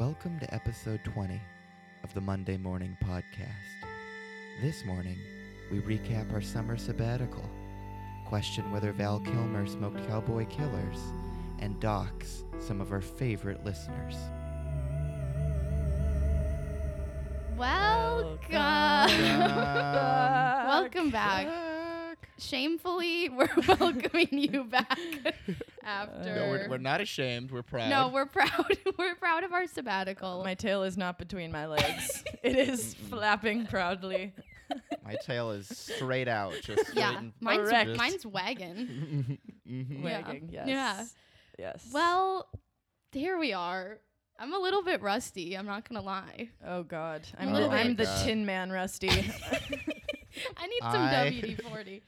Welcome to episode 20 of the Monday Morning Podcast. This morning, we recap our summer sabbatical, question whether Val Kilmer smoked cowboy killers, and dox some of our favorite listeners. Welcome. Welcome back. Shamefully, we're welcoming you back after. No, we're, we're not ashamed. We're proud. No, we're proud. we're proud of our sabbatical. My tail is not between my legs. it is flapping proudly. My tail is straight out. Just yeah, and- mine's Erect. mine's wagging. Mhm. Yeah. Wagging, yes. Yeah. Yes. Well, here we are. I'm a little bit rusty. I'm not gonna lie. Oh God. A I'm little the, I'm the God. Tin Man Rusty. I need some I- WD 40.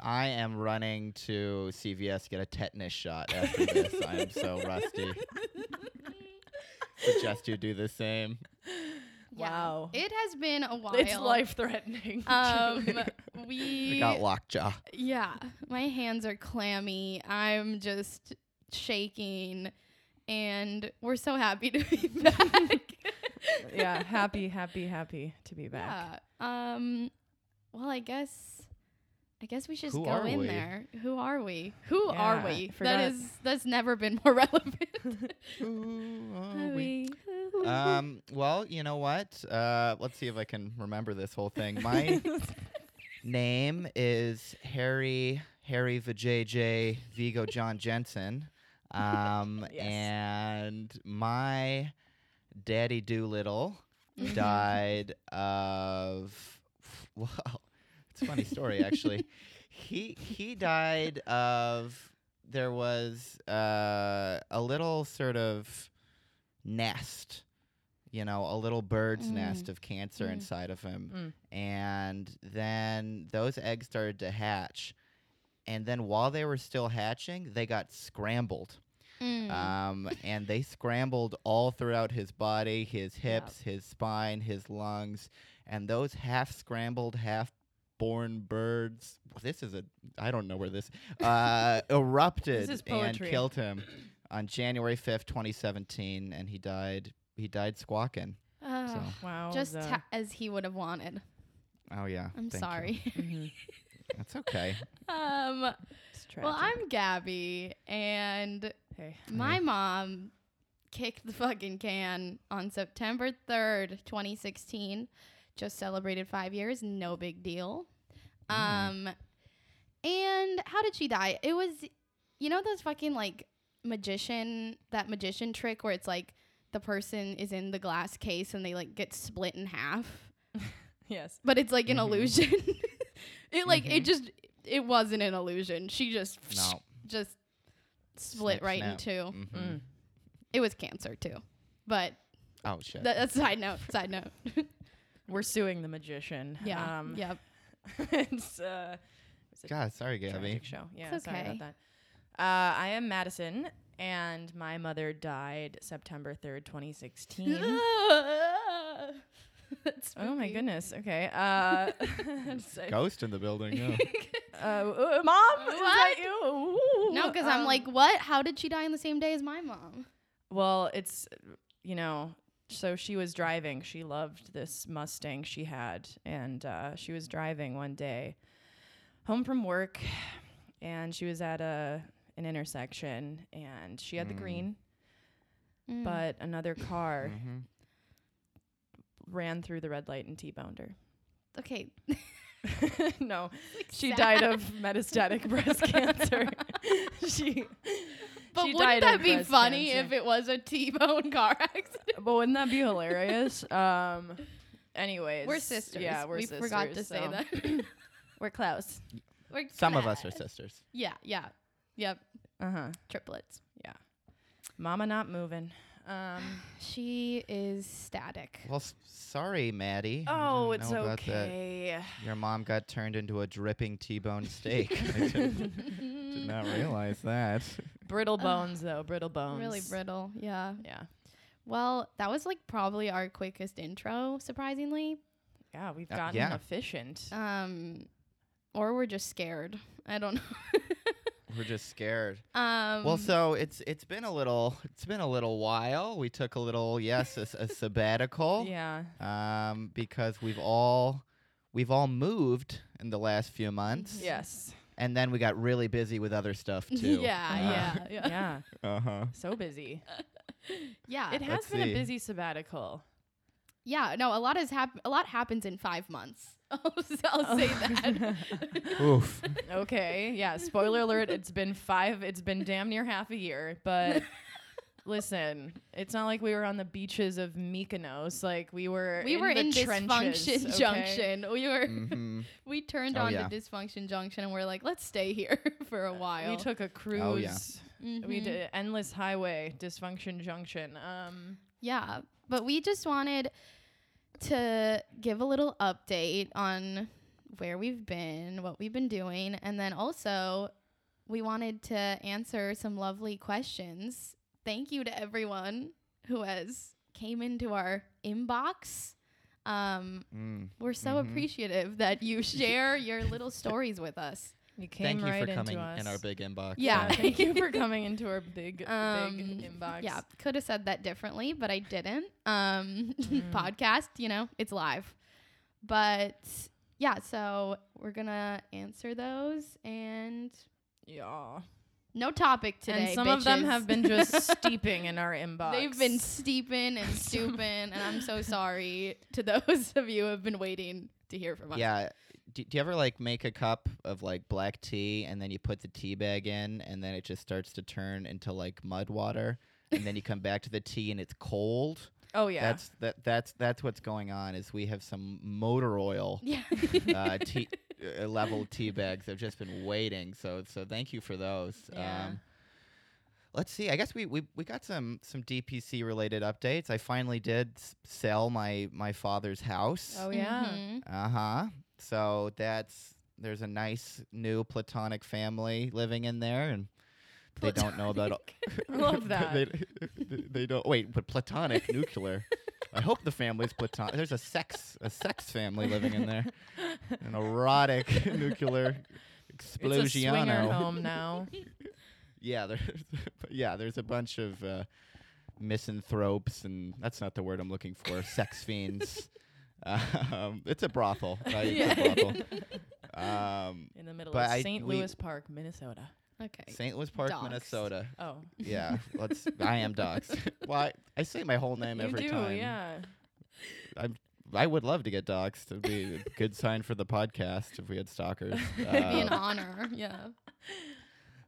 I am running to CVS get a tetanus shot after this. I am so rusty. Suggest you do the same. Wow. It has been a while. it's life threatening. Um, We we got lockjaw. Yeah, my hands are clammy. I'm just shaking, and we're so happy to be back. yeah. Happy, happy, happy to be back. Yeah. Um. Well, I guess. I guess we should just Who go in we? there. Who are we? Who Yeah, are we? That is that's never been more relevant. Who Are we? Um, well, you know what? Uh, let's see if I can remember this whole thing. My name is Harry Harry Vajayjay Vigo John Jensen. Um, Yes. and my daddy Doolittle Mhm. died of well, it's a funny story actually. he he died of there was uh, a little sort of nest, you know, a little bird's Mm. nest of cancer Mm. inside of him, Mm. and then those eggs started to hatch, and then while they were still hatching, they got scrambled Mm. um, and they scrambled all throughout his body, his hips, his spine, his lungs, and those half scrambled, half born birds. This is a I don't know where this uh, erupted is and killed him on January fifth, twenty seventeen, and he died. He died squawking. Ah, so- Wow. just the- ha- as he would have wanted. Oh yeah, I'm thank you. sorry. Mhm. That's okay. um. Well. I'm Gabby, and Hey. my mom kicked the fucking can on September 3rd, 2016. Just celebrated five years, no big deal. Mm. Um, and how did she die? It was, you know, those fucking like magician, that magician trick where it's like the person is in the glass case and they like get split in half, Yes. but it's like an Mhm. illusion. it like, it Mhm. just, it wasn't an illusion. She just, No. just split Snip, right snap. in two. Mhm. Mm. It was cancer too, but Oh shit. that, that's side note. Side note. We're suing the magician. Yeah. Um, yep. it's uh. It's a God, sorry, Gabby. tragic show. Yeah. It's Sorry okay. about that. Uh, I am Madison, and my mother died September third, 2016. That's Oh my spooky. goodness. Okay. Uh, so- Ghost in the building. Yeah. uh, uh, mom, is that What? you? Ooh. No, because I'm Um, like, what? How did she die on the same day as my mom? well, it's you know, so she was driving. She loved this Mustang she had, and uh, she was driving one day home from work, and she was at a an intersection, and she had the Mm. green, Mm. but another car Mhm. ran through the red light and T-boned her. okay, no, she sad. died of metastatic breast cancer. she, But she wouldn't died that of be funny cancer. if it was a T-bone car accident? but wouldn't that be hilarious? Um, anyways, We're sisters. Yeah, we're we sisters. forgot to say that. We're close. We're Some of us are sisters. Yeah, yeah, yep. Uh huh. Triplets. Yeah. Mama not moving. Um. She is static. Well, s- sorry, Maddie. Oh, it's know about that. okay. Your mom got turned into a dripping T-bone steak. I did, did not realize that. Brittle bones, though. Brittle bones. Really brittle. Yeah. Yeah. Well, that was like probably our quickest intro, surprisingly. Yeah, we've Uh, gotten yeah. efficient. Um, or we're just scared. I don't know. We're just scared. Um, Well, so it's it's been a little it's been a little while. We took a little yes a, s- a sabbatical. Yeah. Um, because we've all we've all moved in the last few months. Yes. And then we got really busy with other stuff too. yeah, yeah, yeah, Yeah. Uh huh. So busy. yeah. It has Let's been see. a busy sabbatical. yeah. No, a lot has happened. A lot happens in five months. I'll, s- I'll say that. Oof. Okay. Yeah. Spoiler alert. It's been five. It's been damn near half a year. But listen, it's not like we were on the beaches of Mykonos. Like we were. we in were the in trenches, dysfunction okay? junction. We were. hmm We turned Oh, on yeah. to dysfunction junction, and we're like, let's stay here for a while. We took a cruise. Oh, yeah. We Mhm. did endless highway, dysfunction junction. Um. Yeah, but we just wanted to give a little update on where we've been, what we've been doing, and then also we wanted to answer some lovely questions. Thank you to everyone who has came into our inbox. Um, Mm. we're so Mhm. appreciative that you share your little stories with us. You came Thank you right for coming into us. in our big inbox. Yeah. Thank you for coming into our big, Um, big inbox. Yeah, could have said that differently, but I didn't. Um, Mm. podcast, you know, it's live. But yeah, so we're gonna answer those, and Yeah. No topic today. and some of them have been just steeping in our inbox. They've been steeping and stooping, and I'm so sorry to those of you who have been waiting to hear from us. Yeah. Do, do you ever like make a cup of like black tea and then you put the tea bag in and then it just starts to turn into like mud water and then you come back to the tea and it's cold? Oh yeah. That's that that's that's what's going on is we have some motor oil Yeah. uh, tea uh, level tea bags that have just been waiting. So so thank you for those. Yeah. Um, let's see. I guess we, we we got some some DPC related updates. I finally did s- sell my my father's house. oh yeah. Mhm. Uh huh. So that's there's a nice new platonic family living in there, and they don't know about. all- love that. they, they- they don't wait, but platonic nuclear. I hope the family's platonic. There's a sex a sex family living in there, an erotic nuclear It's a swinger home now. Yeah, there's yeah, there's a bunch of uh, misanthropes, and that's not the word I'm looking for. Sex fiends. Um, it's a brothel, right? It's a brothel. Um, In the middle of St. Louis Park, Minnesota. Okay. St. Louis Park, Doxed. Minnesota. Oh. Yeah, let's. I am docs. well, I, I say my whole name you every do, time. yeah. I I would love to get doxed. It'd be a good sign for the podcast if we had stalkers. It'd be an Uh, honor. Yeah.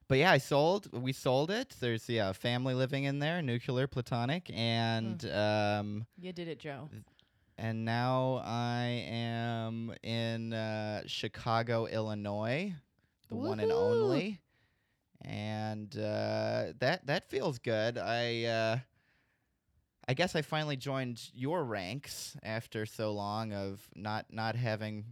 but yeah, I sold. We sold it. There's yeah, a family living in there, nuclear, platonic, and um, You did it, Joe. and now I am in uh, Chicago, Illinois, the one and Woohoo. only, and uh, that that feels good. I uh, I guess I finally joined your ranks after so long of not not having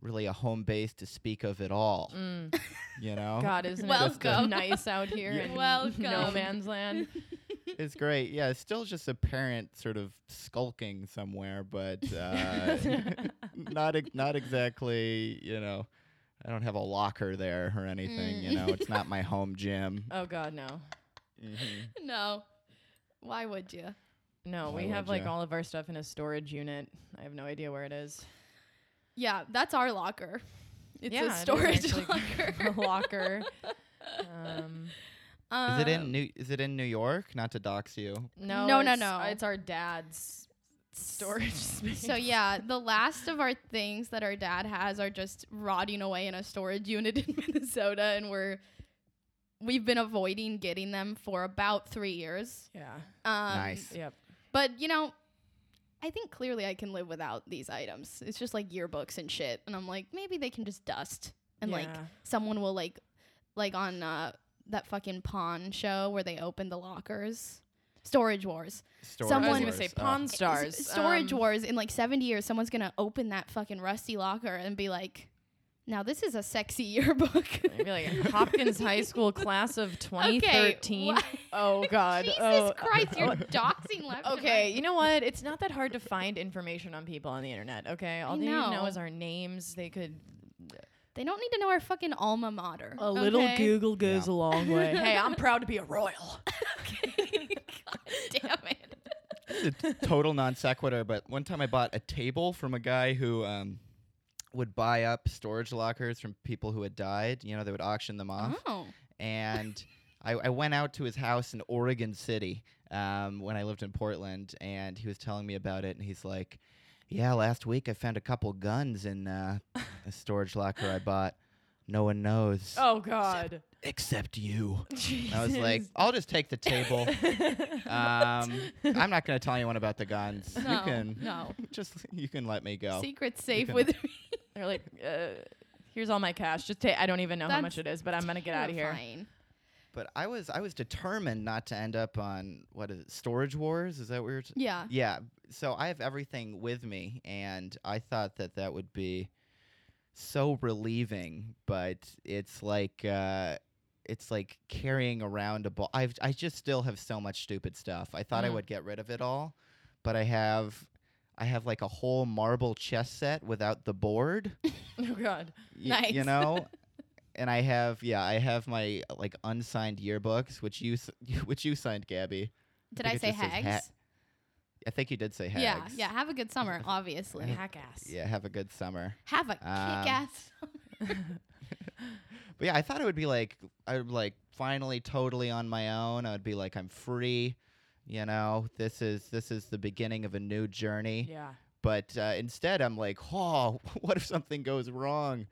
really a home base to speak of at all. Mm. You know, God, isn't it Welcome. nice out here Yeah. in no man's land? it's great. Yeah, it's still just a parent sort of skulking somewhere, but uh, not ex- not exactly. You know, I don't have a locker there or anything. You know, it's not my home gym. Oh God, no. hmm no. Why would you? No, Why we have would like ya? all of our stuff in a storage unit. I have no idea where it is. Yeah, that's our locker. It's yeah, a storage actually locker. locker. Um, Is it in Um, New? Is it in New York? Not to dox you. no, No, no, no. It's our dad's storage space. So yeah, the last of our things that our dad has are just rotting away in a storage unit in Minnesota, and we're we've been avoiding getting them for about three years. Yeah. Um, Nice. Yep. But you know, I think clearly I can live without these items. It's just like yearbooks and shit, and I'm like, maybe they can just dust, and like someone will like, like on uh, that fucking pawn show where they open the lockers. Storage Wars. Storage Someone- I was gonna Wars. say Oh. Pawn S- Stars. Storage um, Wars in like 70 years, someone's gonna open that fucking rusty locker and be like, now this is a sexy yearbook. Maybe like Hopkins High School class of 2013. why- oh God. Jesus oh. Christ, you're doxing left. Okay, right. you know what? It's not that hard to find information on people on the internet. Okay, all they need to know know. is our names. They could They don't need to know our fucking alma mater. A little? Google goes Yeah. a long way. hey, I'm proud to be a royal. God damn it. It's a total non sequitur, but one time I bought a table from a guy who um, would buy up storage lockers from people who had died. You know, they would auction them off. Oh. and I, I went out to his house in Oregon City um, when I lived in Portland, and he was telling me about it, and he's like, "Yeah, last week I found a couple guns in uh, a storage locker I bought. No one knows Oh God. except you." Jesus. I was like, "I'll just take the table. um, I'm not going to tell anyone about the guns. No, you can no. just you can let me go." Secret safe with me. They're like, uh, here's all my cash. Just take. I don't even know how much it is, but I'm gonna get out of here. Terrifying. But I was I was determined not to end up on what is it, Storage Wars? Is that what you're? T- Yeah. Yeah. So I have everything with me, and I thought that that would be so relieving, but it's like uh, it's like carrying around a ball. I I just still have so much stupid stuff. I thought I Mm. would get rid of it all, but I have. I have like a whole marble chess set without the board. Oh God. y- You know, and I have yeah, I have my uh, like unsigned yearbooks, which you which you signed, Gabby. Did I, think it say just says hags? ha- I think you did say hags. yeah. Yeah. Have a good summer, obviously. Hack ass. Yeah, have a good summer. Have a Um, kick ass. But yeah, I thought it would be like I would like finally totally on my own. I would be like I'm free. You know, this is this is the beginning of a new journey. Yeah. But uh, instead, I'm like, oh, what if something goes wrong?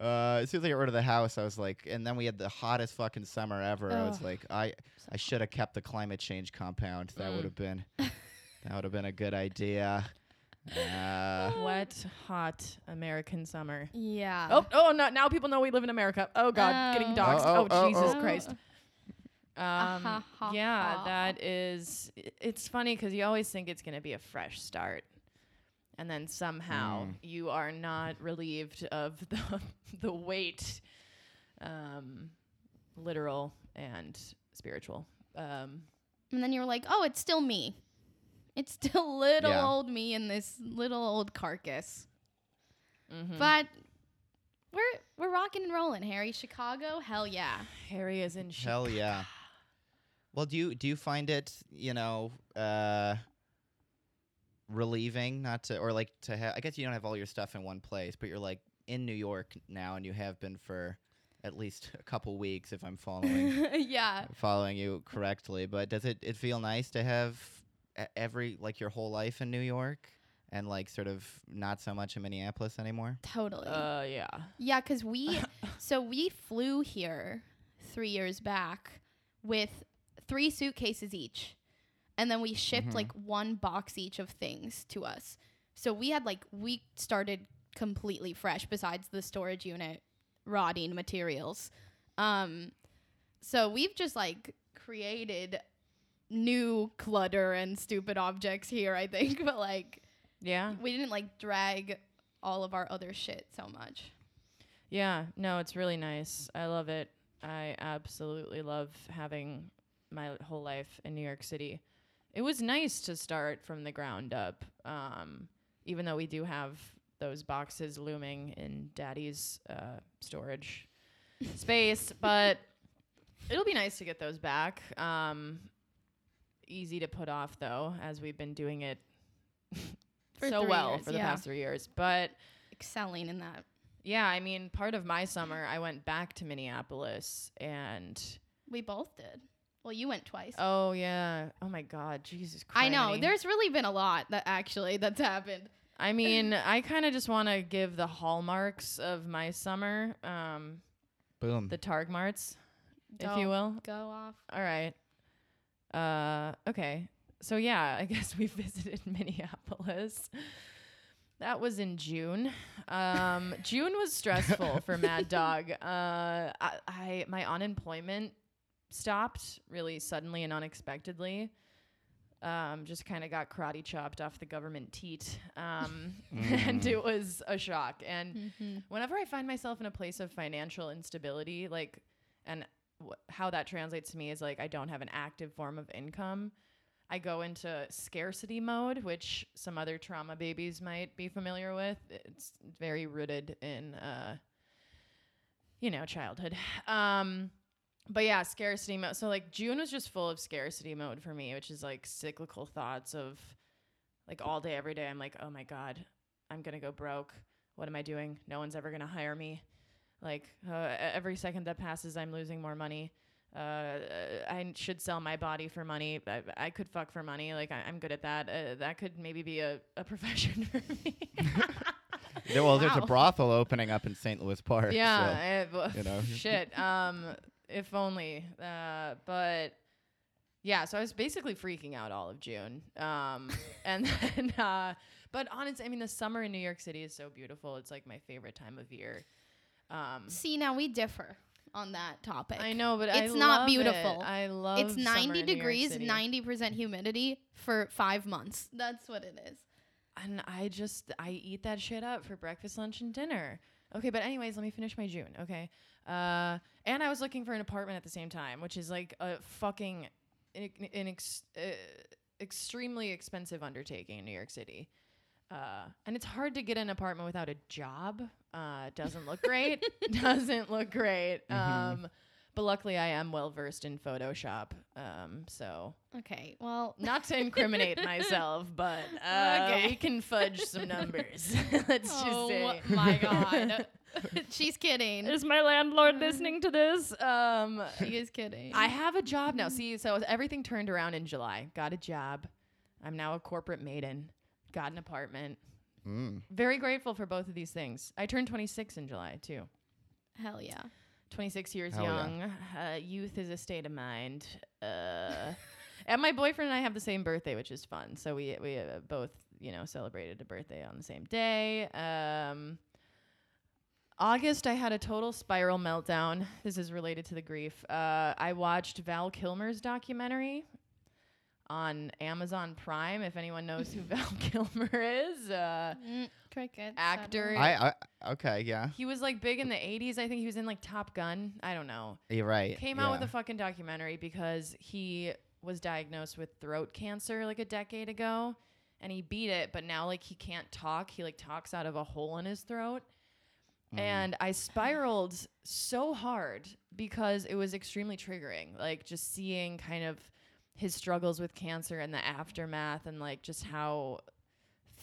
Uh, as soon as I got rid of the house, I was like, and then we had the hottest fucking summer ever. I was Ugh. like, I I should have kept the climate change compound. That Mm. would have been that would have been a good idea. Uh, Wet, hot American summer. Yeah. Oh, oh, no! Now people know we live in America. Oh God, getting Oh. doxxed. Oh, Oh, oh, oh, Jesus oh. Christ. ha, Um, ha, yeah, ha. that is. i- It's funny because you always think it's gonna be a fresh start, and then somehow Mm. you are not relieved of the the weight, um, literal and spiritual. Um, And then you're like, oh, it's still me. It's still little Yeah. old me in this little old carcass. mhm. But we're we're rocking and rolling, Harry. Chicago, hell yeah. Harry is in. Chi- hell yeah. Well, do you do you find it, you know, uh, relieving not to, or like to have? I guess you don't have all your stuff in one place, but you're like in New York now, and you have been for at least a couple weeks, if I'm following yeah. following you correctly. But does it it feel nice to have every like your whole life in New York? And like sort of not so much in Minneapolis anymore. Totally. Uh, yeah. yeah, because we so we flew here three years back with three suitcases each. And then we shipped Mhm. like one box each of things to us. So we had like we started completely fresh besides the storage unit rotting materials. Um so we've just like created new clutter and stupid objects here, I think, but like Yeah. we didn't like drag all of our other shit so much. Yeah, no, it's really nice. I love it. I absolutely love having my whole life in New York City. It was nice to start from the ground up, um, even though we do have those boxes looming in Daddy's uh, storage space. But it'll be nice to get those back. Um, easy to put off, though, as we've been doing it so well years, for the yeah. past three years. But Excelling in that. yeah, I mean, part of my summer, I went back to Minneapolis and We both did. Well, you went twice. oh yeah, oh my God, Jesus Christ! I know. There's really been a lot that actually that's happened. I mean, I kind of just want to give the hallmarks of my summer, um, Boom. the Targ Marts, if Don't you will. Go off. All right. Uh, okay. So yeah, I guess we visited Minneapolis. That was in June. Um, June was stressful for Mad Dog. Uh, I, I my unemployment stopped really suddenly and unexpectedly. Um, just kind of got karate chopped off the government teat, um, and Mm. it was a shock. And Mm-hmm. whenever I find myself in a place of financial instability, like, and wh- how that translates to me is like I don't have an active form of income. I go into scarcity mode, which some other trauma babies might be familiar with. It's very rooted in uh, you know, childhood. Um, but yeah, scarcity mode. So like June was just full of scarcity mode for me, which is like cyclical thoughts of like all day, every day. I'm like, oh my god, I'm gonna go broke. What am I doing? No one's ever gonna hire me. Like uh, every second that passes, I'm losing more money. Uh, I should sell my body for money. I, I could fuck for money. Like I, I'm good at that. Uh, that could maybe be a, a profession for me. There- well, there's a brothel opening up in St. Louis Park. so- yeah, eh, well, you know. shit. Um, if only. Uh, but yeah, so I was basically freaking out all of June. Um, and then, uh, but honestly, I mean, the summer in New York City is so beautiful. It's like my favorite time of year. Um, See, now we differ on that topic. I know, but I It's not love it. beautiful. I love It's 90 in New York degrees, 90% humidity for five months. That's what it is. and I just I eat that shit up for breakfast, lunch, and dinner. Okay, but anyways, let me finish my June. Okay, uh, and I was looking for an apartment at the same time, which is like a fucking an, an ex, uh, extremely expensive undertaking in New York City. Uh, and it's hard to get an apartment without a job. Uh, doesn't look great. doesn't look great. Um, but luckily, I am well versed in Photoshop. Um, so Okay, well, not to incriminate myself, but uh, Okay. we can fudge some numbers. Let's just oh say. my god. She's kidding. Is my landlord listening to this? Um, She is kidding. I have a job now. See, so everything turned around in July. Got a job. I'm now a corporate maiden. Got an apartment. Mm. Very grateful for both of these things. I turned 26 in July too. Hell yeah. 26 years Hell yeah. young. Uh, youth is a state of mind. Uh, and my boyfriend and I have the same birthday, which is fun. So we we uh, both you know celebrated a birthday on the same day. Um, August, I had a total spiral meltdown. This is related to the grief. Uh, I watched Val Kilmer's documentary on Amazon Prime. If anyone knows who Val Kilmer is, uh, Mm, crickets. Actor. I, I okay, yeah, he was like big in the 80s. I think he was in like Top Gun. I don't know. you're right. came out with a fucking documentary because he was diagnosed with throat cancer like a decade ago and he beat it but now like he can't talk he like talks out of a hole in his throat Mm. and i spiraled so hard because it was extremely triggering like just seeing kind of his struggles with cancer and the aftermath and like just how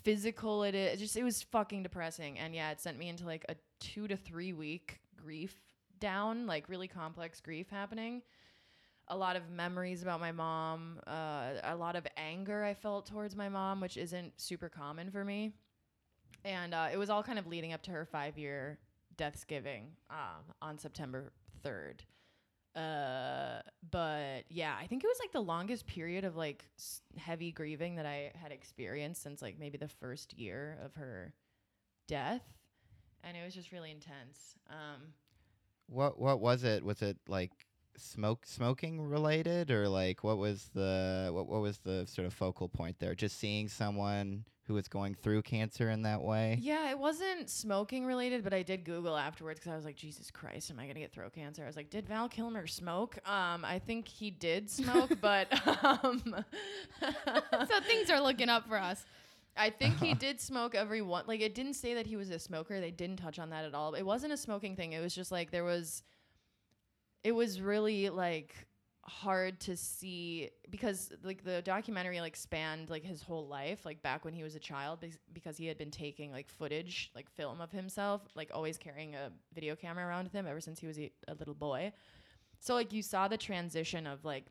physical it is. Just it was fucking depressing. And yeah it sent me into like a two to three week grief down like really complex grief happening. A lot of memories about my mom uh, a lot of anger i felt towards my mom which isn't super common for me. And uh, it was all kind of leading up to her five year deathsgiving um, on september 3rd uh, but yeah, I think it was like the longest period of like s- heavy grieving that I had experienced since like maybe the first year of her death, and it was just really intense. Um, What what was it? Was it like smoke smoking related or like what was the what what was the sort of focal point there? Just seeing someone who was going through cancer in that way. yeah, it wasn't smoking related, but I did Google afterwards because I was like, Jesus Christ, am I gonna get throat cancer? I was like, did Val Kilmer smoke? Um, I think he did smoke, but um, so things are looking up for us. I think he did smoke every one. Like it didn't say that he was a smoker. They didn't touch on that at all. It wasn't a smoking thing. It was just like there was. It was really like hard to see because like the documentary like spanned like his whole life like back when he was a child because he had been taking like footage like film of himself like always carrying a video camera around with him ever since he was a, a little boy. So like you saw the transition of like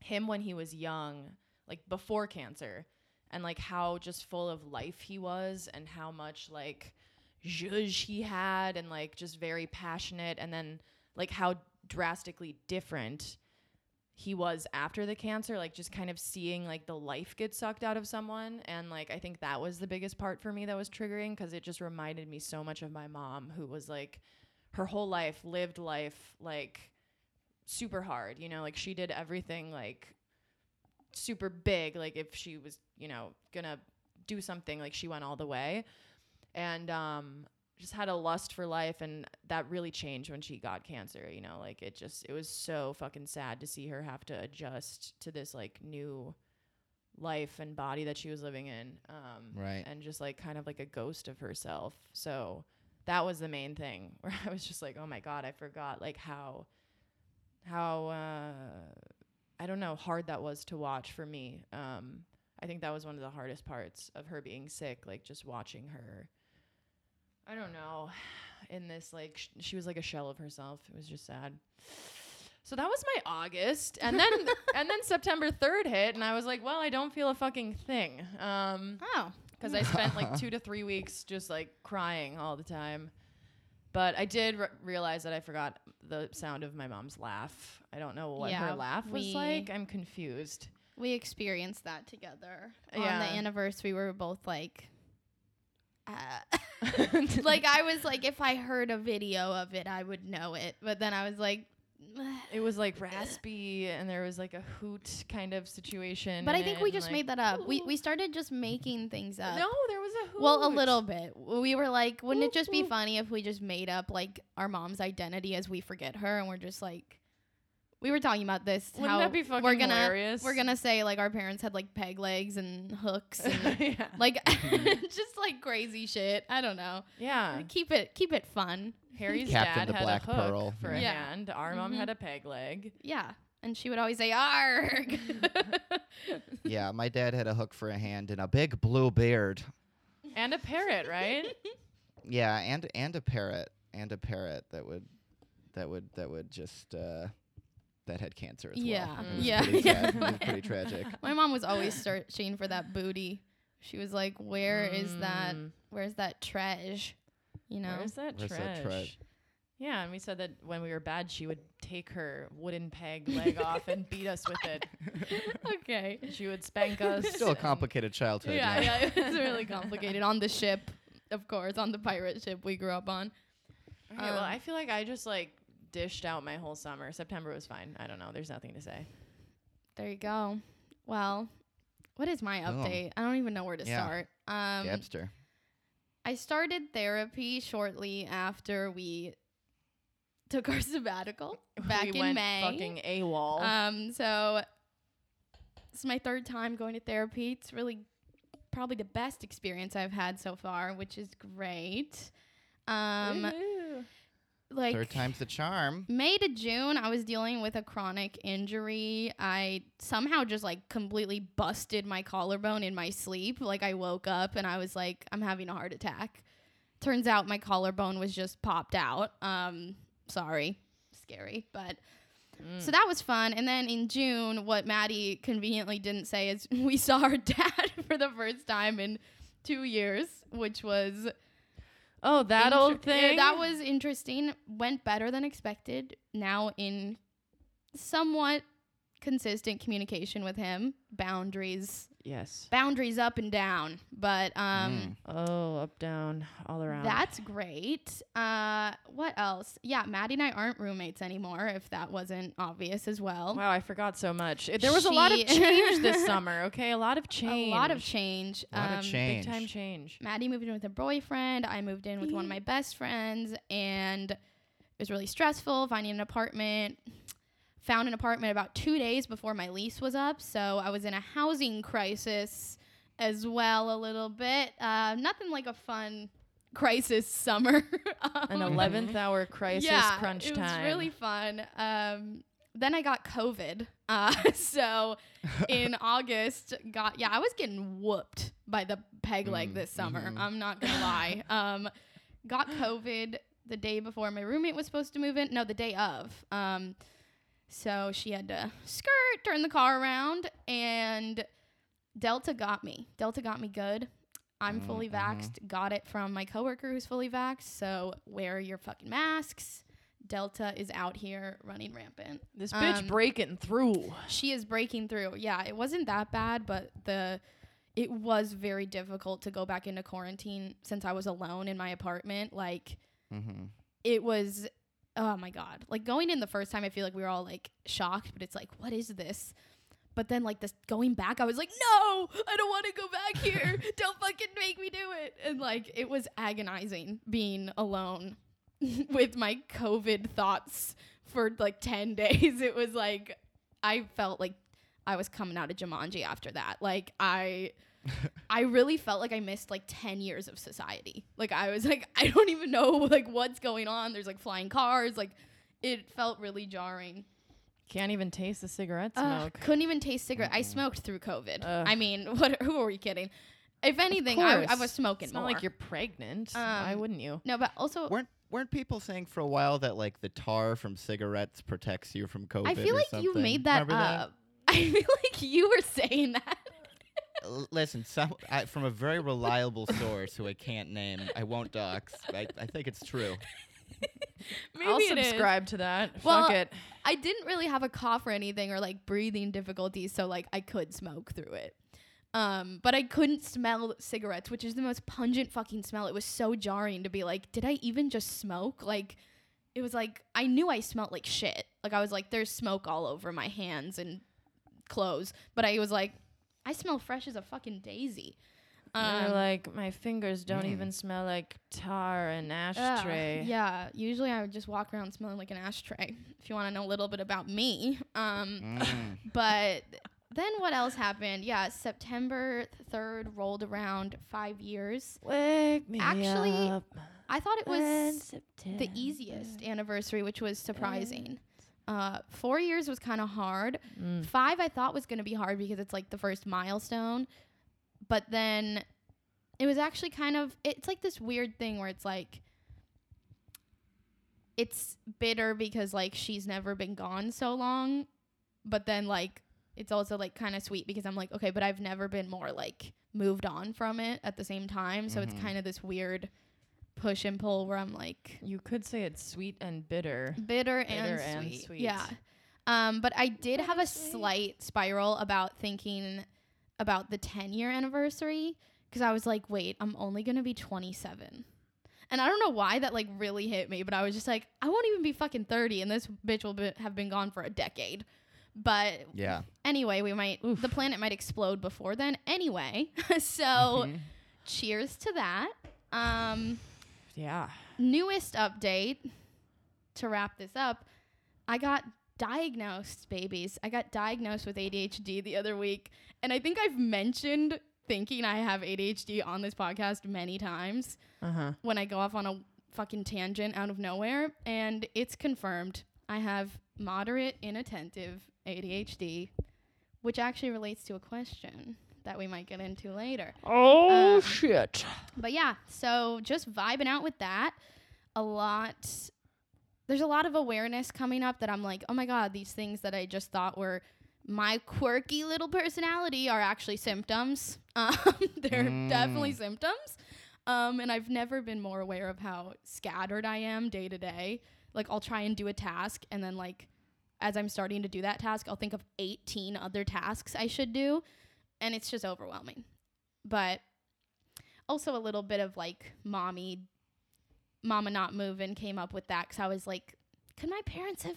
him when he was young like before cancer and like how just full of life he was and how much like zhuzh he had and like just very passionate and then like how drastically different he was after the cancer like just kind of seeing like the life get sucked out of someone. And like i think that was the biggest part for me that was triggering because it just reminded me so much of my mom who was like her whole life lived life like super hard you know? Like she did everything like super big like if she was you know gonna do something like she went all the way. And um just had a lust for life and that really changed when she got cancer you know like it just it was so fucking sad to see her have to adjust to this like new life and body that she was living in um Right. and just like kind of like a ghost of herself so that was the main thing where I was just like, oh my god, I forgot like how how uh, I don't know hard that was to watch for me. Um, I think that was one of the hardest parts of her being sick, like just watching her. I don't know, in this like sh- she was like a shell of herself. It was just sad. So that was my August, and then and then September third hit, and I was like, well, I don't feel a fucking thing. Um, Oh. because I spent like two to three weeks just like crying all the time. But I did re- realize that I forgot the sound of my mom's laugh. I don't know what Yeah, her laugh was like. I'm confused. We experienced that together. On the anniversary, we were both like, uh, like I was like, if I heard a video of it, I would know it. But then I was like, it was like raspy, and there was like a hoot kind of situation. but I think we just like- made that up. We we started just making things up. No, there was a hoot. Well, a little bit. We were like, wouldn't it just be funny if we just made up like our mom's identity as we forget her, and we're just like, we were talking about this. Wouldn't how that be fucking we're gonna hilarious? we're gonna say like our parents had like peg legs and hooks and yeah. like just like crazy shit. I don't know. yeah. Keep it keep it fun. Harry's Captain dad the had Black a hook Pearl. for a hand. Our mom Mhm. had a peg leg. Yeah. And she would always say arg. Yeah, my dad had a hook for a hand and a big blue beard. And a parrot, right? Yeah, and and a parrot and a parrot that would that would that would just uh that had cancer as Yeah, well. It yeah. pretty sad. Pretty tragic. My mom was always searching for that booty. She was like, "Where is that? Mm. Where's that treasure?" You know. Where's that Where's that trash? tresh? Yeah, and we said that when we were bad, she would take her wooden peg leg off and beat us with it. okay. She would spank us. Still a complicated childhood. Yeah, yeah, it was really complicated on the ship, of course, on the pirate ship we grew up on. Okay, well, Um, I feel like I just like dished out my whole summer. September was fine. I don't know. There's nothing to say. There you go. Well, what is my Boom. update? I don't even know where to Yeah. start. Um, Gabster. I started therapy shortly after we took our sabbatical back we in went May. fucking AWOL. Um, so it's my third time going to therapy. It's really probably the best experience I've had so far, which is great. Um, Woohoo. Like Third time's the charm. May to June, I was dealing with a chronic injury. I somehow just like completely busted my collarbone in my sleep. Like I woke up and I was like, I'm having a heart attack. Turns out my collarbone was just popped out. Um, sorry, scary, but Mm. so that was fun. And then in June, what Maddie conveniently didn't say is we saw our dad for the first time in two years, which was oh, that Inter- old yeah, thing. that was interesting. Went better than expected. Now in somewhat consistent communication with him. Boundaries, yes. boundaries up and down. But um, Mm. Oh, up down, all around. that's great. Uh, what else? Yeah, Maddie and I aren't roommates anymore. If that wasn't obvious as well. Wow, I forgot so much. It- There was a lot of change this summer. Okay, a lot of change. A lot of change. A lot of Um, change. Big time change. Maddie moved in with a boyfriend. I moved in with one of my best friends, and it was really stressful finding an apartment. Found an apartment about two days before my lease was up, so I was in a housing crisis as well a little bit. Uh, nothing like a fun crisis summer. An Um, eleventh hour crisis yeah, crunch time. it time. was really fun. Um, then I got COVID. Uh, so in August, got yeah, I was getting whooped by the peg leg Mm, this summer. mhm. I'm not gonna lie. Um, got COVID the day before my roommate was supposed to move in. No, the day of. Um, so she had to skirt, turn the car around, and Delta got me. Delta got me good. I'm Mm, fully mhm. vaxxed. Got it from my coworker who's fully vaxxed. So wear your fucking masks. Delta is out here running rampant. This bitch Um, breaking through. She is breaking through. Yeah, it wasn't that bad, but the it was very difficult to go back into quarantine since I was alone in my apartment. Like Mm-hmm. it was oh my god. Like going in the first time I feel like we were all like shocked, but it's like what is this? But then like this going back I was like, "No, I don't want to go back here. don't fucking make me do it." And like it was agonizing being alone with my covid thoughts for like 10 days. It was like I felt like I was coming out of Jumanji after that. Like I I really felt like I missed like 10 years of society. Like I was like I don't even know like what's going on. There's like flying cars. Like it felt really jarring. Can't even taste the cigarette Ugh, smoke. couldn't even taste cigarette. I smoked through COVID. Ugh. I mean, what who are we kidding? If anything, I, I was smoking it's more. not like you're pregnant. Why Um, wouldn't you? no, but also weren't weren't people saying for a while that like the tar from cigarettes protects you from COVID? I feel or like you something? made that Remember up. I feel like you were saying that. L- Listen, some I, from a very reliable source who I can't name, I won't dox. I, I think it's true. Maybe I'll subscribe to that. Well, Fuck it. I didn't really have a cough or anything or like breathing difficulties, so like I could smoke through it. Um, but I couldn't smell cigarettes, which is the most pungent fucking smell. It was so jarring to be like, did I even just smoke? Like, it was like I knew I smelled like shit. Like I was like, there's smoke all over my hands and clothes, but I was like, I smell fresh as a fucking daisy. You're Um, like my fingers don't Mm. even smell like tar and Ugh, ashtray. yeah, usually I would just walk around smelling like an ashtray. If you want to know a little bit about me, um, Mm. but then what else happened? Yeah, September 3rd rolled around five years. Wake me Actually, up I thought it when was the easiest anniversary, which was surprising. Uh, four years was kind of hard. Mm. Five I thought was going to be hard because it's like the first milestone. But then it was actually kind of, it's like this weird thing where it's like, it's bitter because like she's never been gone so long. But then like, it's also like kind of sweet because I'm like, okay, but I've never been more like moved on from it at the same time. So Mhm. it's kind of this weird push and pull where I'm like, You could say it's sweet and bitter. bitter, Bitter and, and sweet. sweet. Yeah. Um, but I did have a Bittersweet. slight spiral about thinking about the 10 year anniversary because I was like, wait, I'm only going to be 27. And I don't know why that like really hit me, but I was just like, I won't even be fucking 30 and this bitch will be, have been gone for a decade. But Yeah. anyway, we might, Oof. the planet might explode before then. Anyway, so Mhm. cheers to that. Um, Yeah. newest update to wrap this up i got diagnosed babies i got diagnosed with adhd the other week and i think i've mentioned thinking i have adhd on this podcast many times Uh huh. when i go off on a fucking tangent out of nowhere and it's confirmed i have moderate inattentive adhd which actually relates to a question that we might get into later Oh Um, shit. but yeah, so just vibing out with that. A lot. There's a lot of awareness coming up that I'm like, oh my god, these things that I just thought were my quirky little personality are actually symptoms. Um, they're definitely Mm. symptoms. Um, and I've never been more aware of how scattered I am day to day. Like I'll try and do a task, and then like as I'm starting to do that task, I'll think of 18 other tasks I should do, and it's just overwhelming. But also a little bit of like mommy mama not moving came up with that because i was like could my parents have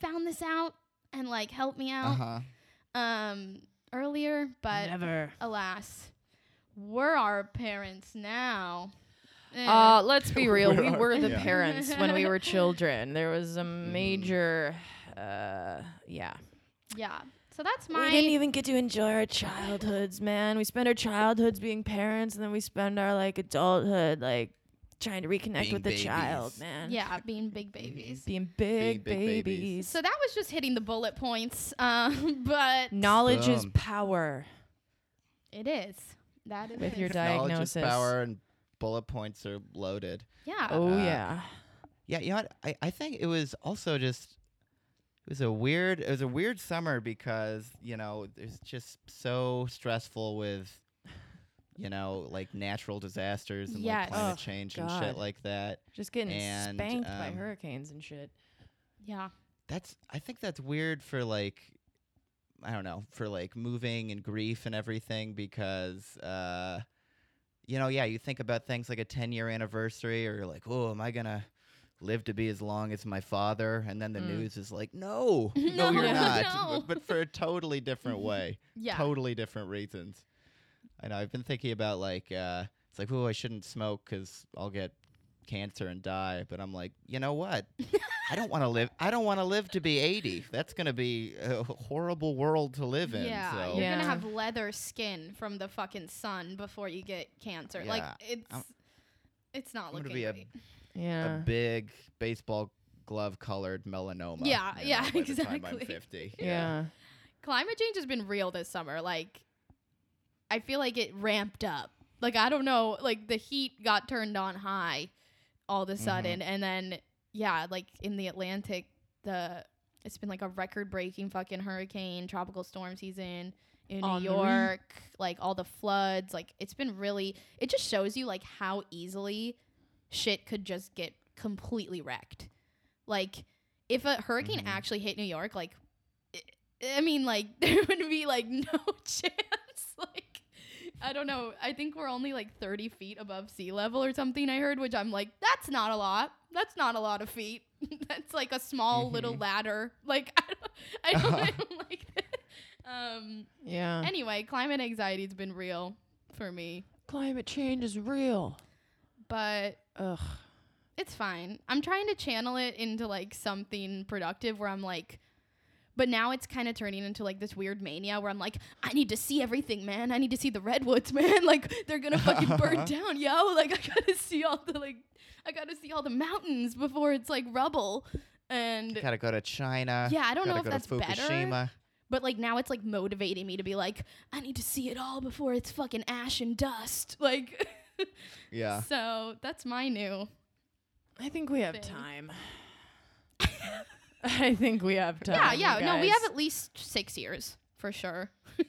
found this out and like helped me out Uh-huh. um earlier but Never. alas we're our parents now. Uh, let's be real. We we were the yeah. parents when we were children. There was a Mm-hmm. major, uh, yeah. yeah so that's my we didn't even get to enjoy our childhoods, man. We spend our childhoods being parents, and then we spend our like adulthood like trying to reconnect Being with the child, man. yeah being big babies being big, big babies. babies. so that was just hitting the bullet points um but Knowledge is power. it is that it With is. your Knowledge diagnosis. is power and bullet points are loaded. yeah Oh Uh, yeah. Yeah, you know what? I, I think it was also just it was a weird it was a weird summer because, you know, it's just so stressful with you know, like natural disasters and Yes. like climate Oh, change and shit like that. Just getting and, spanked by um, hurricanes and shit. yeah That's I think that's weird for like I don't know, for like moving and grief and everything because uh you know, yeah, you think about things like a 10 year anniversary or you're like, "Oh, am I going to live to be as long as my father?" And then the Mm. news is like, "No, no, No, you're not." no. But, but for a totally different way. yeah Totally different reasons. I know I've been thinking about like uh it's like, "Oh, I shouldn't smoke cuz I'll get cancer and die. But I'm like, you know what? I don't want to live. I don't want to live to be 80. That's gonna be a horrible world to live in. Yeah, so. you're Yeah. gonna have leather skin from the fucking sun before you get cancer. Like it's I'm- it's not I'm gonna looking be a- great. Yeah. a big baseball glove colored melanoma. Yeah, you yeah, know, by the time I'm exactly. 50. yeah. Climate change has been real this summer. Like I feel like it ramped up. Like I don't know, like the heat got turned on high all of a Mm-hmm. sudden and then yeah, like in the Atlantic the it's been like a record breaking fucking hurricane, tropical storm season in New. York, like all the floods, like it's been really it just shows you like how easily shit could just get completely wrecked. Like if a hurricane Mhm. actually hit New York, like I- I mean like there would be like no chance. Like I don't know. I think we're only like 30 feet above sea level or something I heard, which I'm like, that's not a lot. That's not a lot of feet. that's like a small little Mhm. ladder. Like I don't, I don't, I don't like that. Um Yeah. anyway, climate anxiety's been real for me, Climate change is real. but Ugh. it's fine. I'm trying to channel it into like something productive where I'm like, but now it's kind of turning into like this weird mania where I'm like, I need to see everything, man. I need to see the redwoods, man. Like they're gonna fucking burn down, yo. Like I gotta see all the like, I gotta see all the mountains before it's like rubble. And Gotta go to China. yeah, I don't know gotta if go that's to better. Fukushima. But like now it's like motivating me to be like, I need to see it all before it's fucking ash and dust. Like, Yeah. so that's my new. I think we have Thing. time. I think we have time. yeah, yeah. No, we have at least six years for sure.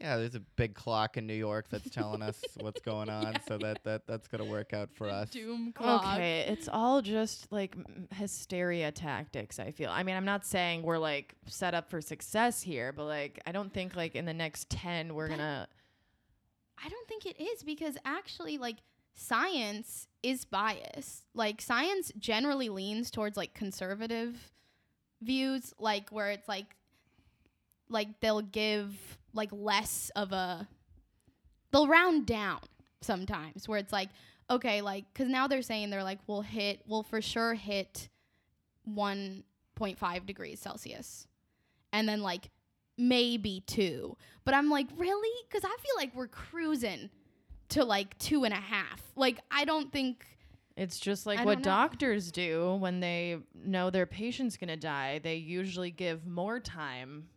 Yeah, there's a big clock in New York that's telling us what's going on, so that, that that's gonna work out for us. Doom clock. Okay, it's all just like m- hysteria tactics, I feel. I mean, I'm not saying we're like set up for success here, but like I don't think like in the next 10 we're That- going to I don't think it is because actually, like, science is biased. Like, science generally leans towards like conservative views, like where it's like, like they'll give like less of a, they'll round down sometimes where it's like, okay, like, because now they're saying they're like, we'll hit, we'll for sure hit 1.5 degrees Celsius, and then like maybe two. But I'm like, really? Because I feel like we're cruising to like two and a half. Like, I don't think. It's just like I what doctors do when they know their patient's going to die. They usually give more time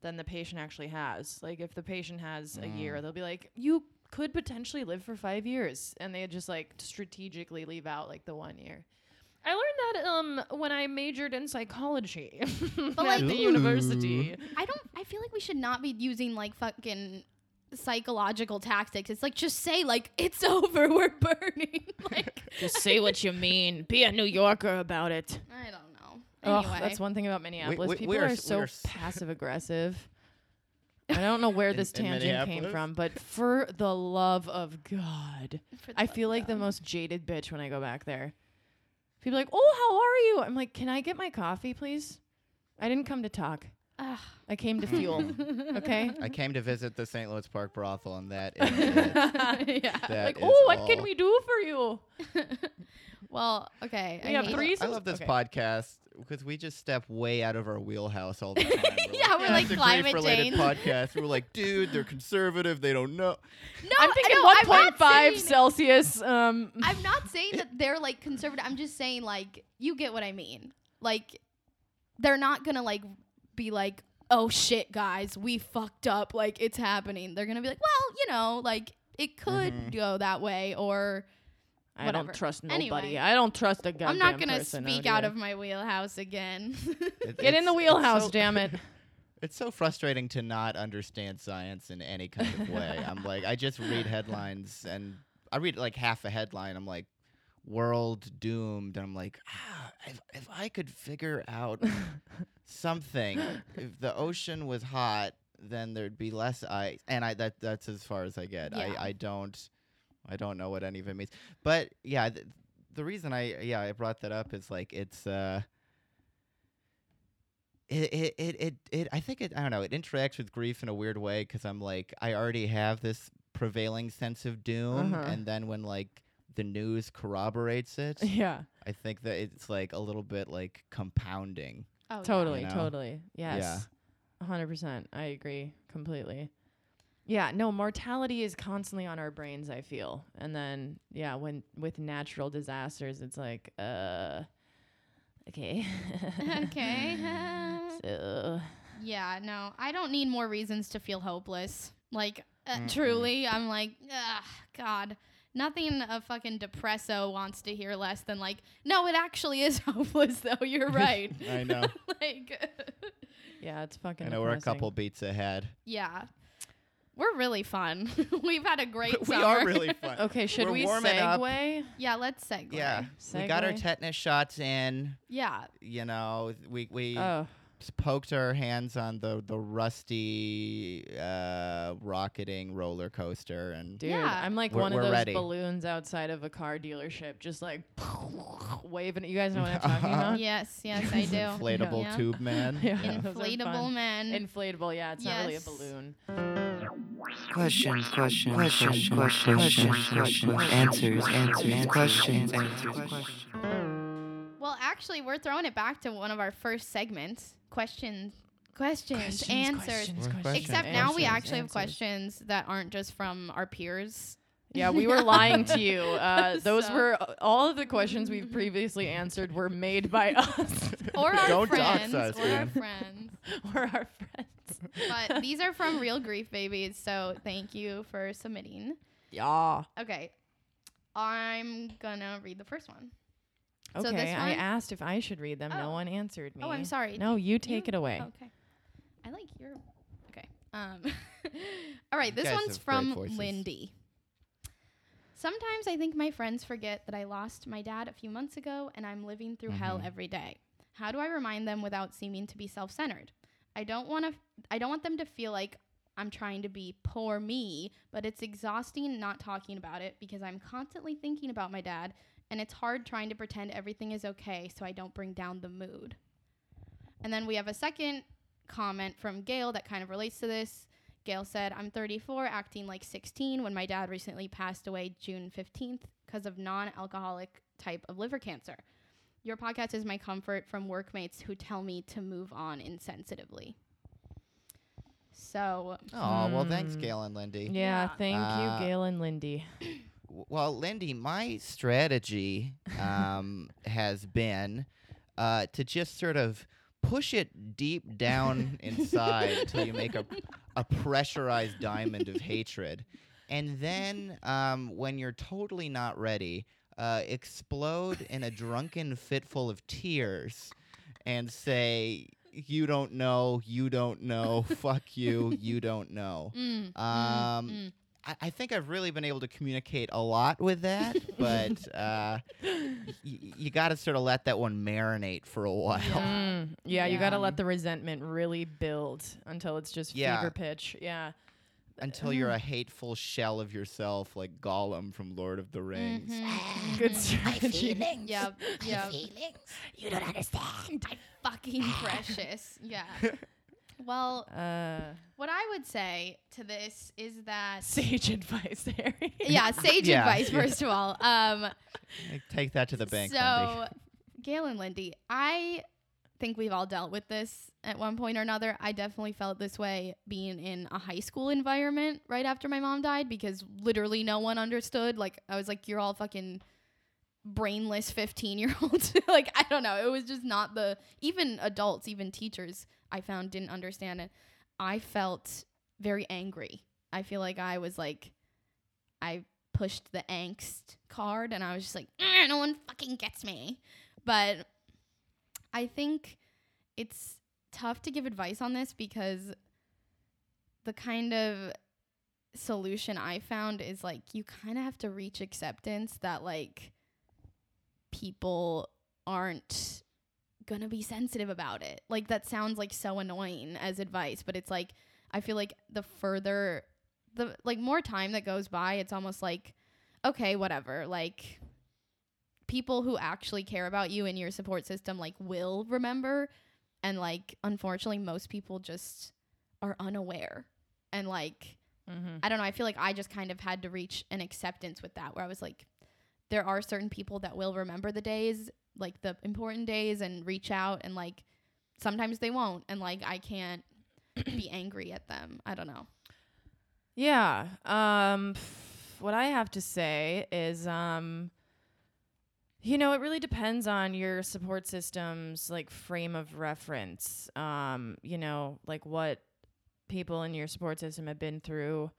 than the patient actually has. Like if the patient has a year, Mm. they'll be like, "You could potentially live for 5 years." And they just like strategically leave out like the 1 year. I learned that um when I majored in psychology at like- the Ooh. university. I don't. I feel like we should not be using like fucking psychological tactics. It's like just say like it's over. We're burning. like Just say what you mean. Be a New Yorker about it. I don't know. Ugh, Anyway, that's one thing about Minneapolis. we- People we are are, so are passive aggressive. I don't know where this in tangent came from, but for the love of God, I feel of like the most jaded bitch when I go back there. People are like, "Oh, how are you?" I'm like, "Can I get my coffee, please?" I didn't come to talk. Ugh. I came to fuel. okay. I came to visit the St. Louis Park brothel, and that is it. yeah. That like, is oh, what can we do for you? well, okay. We I have three- I love this Okay. podcast because we just step way out of our wheelhouse all the time. We're Yeah, we're like "It's climate grief-related change." podcast. We're like, dude, they're conservative. They don't know. No, I'm thinking no, 1.5 Celsius. Um, I'm not saying that they're like conservative. I'm just saying like you get what I mean. Like they're not gonna like be like, oh shit, guys, we fucked up. Like it's happening. They're gonna be like, well, you know, like it could Mhm. go that way, or I whatever. don't trust nobody. Anyway. I don't trust a goddamn I'm not gonna speak out out of my wheelhouse again. It- Get in the it's- it's wheelhouse, so- damn it. It's so frustrating to not understand science in any kind of way. I'm like, I just read headlines and I read like half a headline. I'm like, world doomed. And I'm like, ah, if, if I could figure out something, if the ocean was hot, then there'd be less ice. And I that that's as far as I get. Yeah. I, I don't I don't know what any of it means. But yeah, th- the reason I yeah I brought that up is like it's uh it, it, it, it, it I think it I don't know it interacts with grief in a weird way because I'm like I already have this prevailing sense of doom Uh-huh. and then when like the news corroborates it, yeah. I think that it's like a little bit like compounding. Oh, yeah. Totally, You know? totally. Yes. a 100%. I agree completely. Yeah, no, mortality is constantly on our brains, I feel. And then yeah, when with natural disasters, it's like uh okay. okay. so yeah, no, I don't need more reasons to feel hopeless. Like, uh, truly, I'm like, ugh, God. Nothing a fucking depresso wants to hear less than like, no, it actually is hopeless though. You're right. I know. like, yeah, it's fucking I know we're a couple beats ahead. yeah, we're really fun. We've had a great we summer. are really fun. Okay, should We're we warming up. segue? yeah, let's segue. Yeah, we got our Segue? tetanus shots in. yeah. You know, we we Oh, s- poked our hands on the the rusty uh, rocketing roller coaster, and dude, Yeah. I'm like We're- one of those ready. balloons outside of a car dealership, just like waving. You guys know what I'm talking about? Yes, yes, I do. inflatable Yeah. tube man. Yeah, Inflatable man. Inflatable, yeah. It's not really a Yes. balloon. Questions, questions, questions, questions, questions, answers, answers, questions, answers, questions. Well, actually, we're throwing it back to one of our first segments questions, questions, answers. questions, Except questions, now we answers, actually have questions that aren't just from our peers. Yeah, we were lying to you. Uh, those So- were all of the questions we've previously answered were made by us Or our Don't dox friends. us, or our friends. or our friends. But these are from real grief babies, so thank you for submitting. yeah. Okay. I'm gonna read the first one. Okay, So this I asked if I should read them. No Oh. one answered me. Oh, I'm sorry. No, you take You- it away. Okay. I like your. Okay. Um. all right. This one's from. Lindy. Sometimes I think my friends forget that I lost my dad a few months ago and I'm living through hell Mhm. every day. How do I remind them without seeming to be self-centered? I don't want to I don't want them to feel like I'm trying to be poor me, but it's exhausting not talking about it because I'm constantly thinking about my dad and it's hard trying to pretend everything is okay so I don't bring down the mood. And then we have a second comment from Gail that kind of relates to this. Gail said, I'm 34, acting like 16 when my dad recently passed away June 15th because of non alcoholic type of liver cancer. Your podcast is my comfort from workmates who tell me to move on insensitively. So, Oh well, thanks, Hmm. Gail and Lindy. Yeah, Yeah. thank Uh, you, Gail and Lindy. Well, Lindy, my strategy um, has been uh, to just sort of push it deep down inside until you make a, a pressurized diamond of hatred. And then, um, when you're totally not ready, uh, explode in a drunken fit full of tears and say, You don't know, you don't know, fuck you, you don't know. mm, mm, Um, mm. I, I think I've really been able to communicate a lot with that, but uh, y- you got to sort of let that one marinate for a while. Yeah. Mm, yeah, you got to let the resentment really build until it's just Yeah. fever pitch. Yeah. Until you're a hateful shell of yourself, like Gollum from Lord of the Rings. Mhm, Good strategy. Yep, yep. You don't understand. I'm Fucking precious. Yeah. Well, Uh, what I would say to this is that sage advice, Harry. yeah, sage Yeah, advice yeah. first of all. Um, Take that to the bank, so Lindy. Gail and Lindy, I think we've all dealt with this at one point or another. I definitely felt this way being in a high school environment right after my mom died because literally no one understood. Like I was like, you're all fucking brainless 15 year olds. like I don't know. It was just not the even adults, even teachers I found didn't understand it. I felt very angry. I feel like I was like I pushed the angst card and I was just like, "Mm, no one fucking gets me. But I think it's tough to give advice on this because the kind of solution I found is like you kind of have to reach acceptance that like people aren't gonna be sensitive about it. Like that sounds like so annoying as advice, but it's like I feel like the further the like more time that goes by, it's almost like okay, whatever. Like people who actually care about you and your support system like will remember and like unfortunately most people just are unaware. And like Mm-hmm. I don't know, I feel like I just kind of had to reach an acceptance with that where I was like there are certain people that will remember the days, like the important days, and reach out, and like sometimes they won't, and like I can't be angry at them. I don't know. Yeah. Um what I have to say is um you know, it really depends on your support system's like frame of reference. Um, you know, like what people in your support system have been through.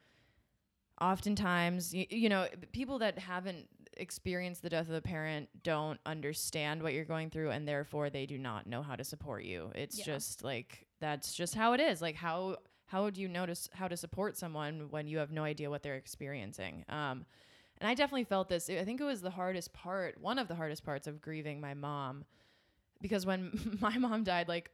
Oftentimes, you, you know, people that haven't experienced the death of the parent don't understand what you're going through and therefore they do not know how to support you. It's Yeah. just like that's just how it is. Like how how do you notice how to support someone when you have no idea what they're experiencing? Um, and I definitely felt this. I think it was the hardest part, one of the hardest parts of grieving my mom, because when my mom died, like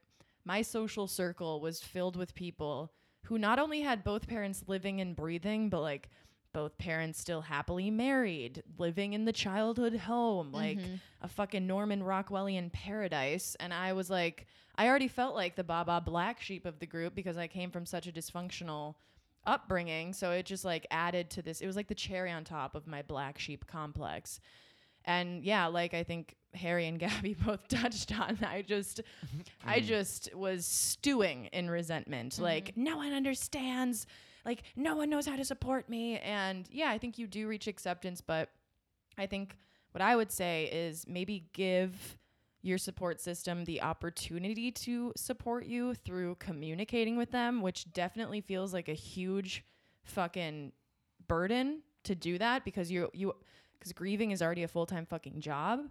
my social circle was filled with people who not only had both parents living and breathing, but like both parents still happily married, living in the childhood home, like Mhm. a fucking Norman Rockwellian paradise. And I was like, I already felt like the Baba black sheep of the group because I came from such a dysfunctional upbringing. So it just like added to this. It was like the cherry on top of my black sheep complex. And yeah, like I think Harry and Gabby both touched on, I just, I just was stewing in resentment. Like, no one understands. Like, no one knows how to support me. And yeah, I think you do reach acceptance, but I think what I would say is maybe give your support system the opportunity to support you through communicating with them, which definitely feels like a huge fucking burden to do that because you you because grieving is already a full-time fucking job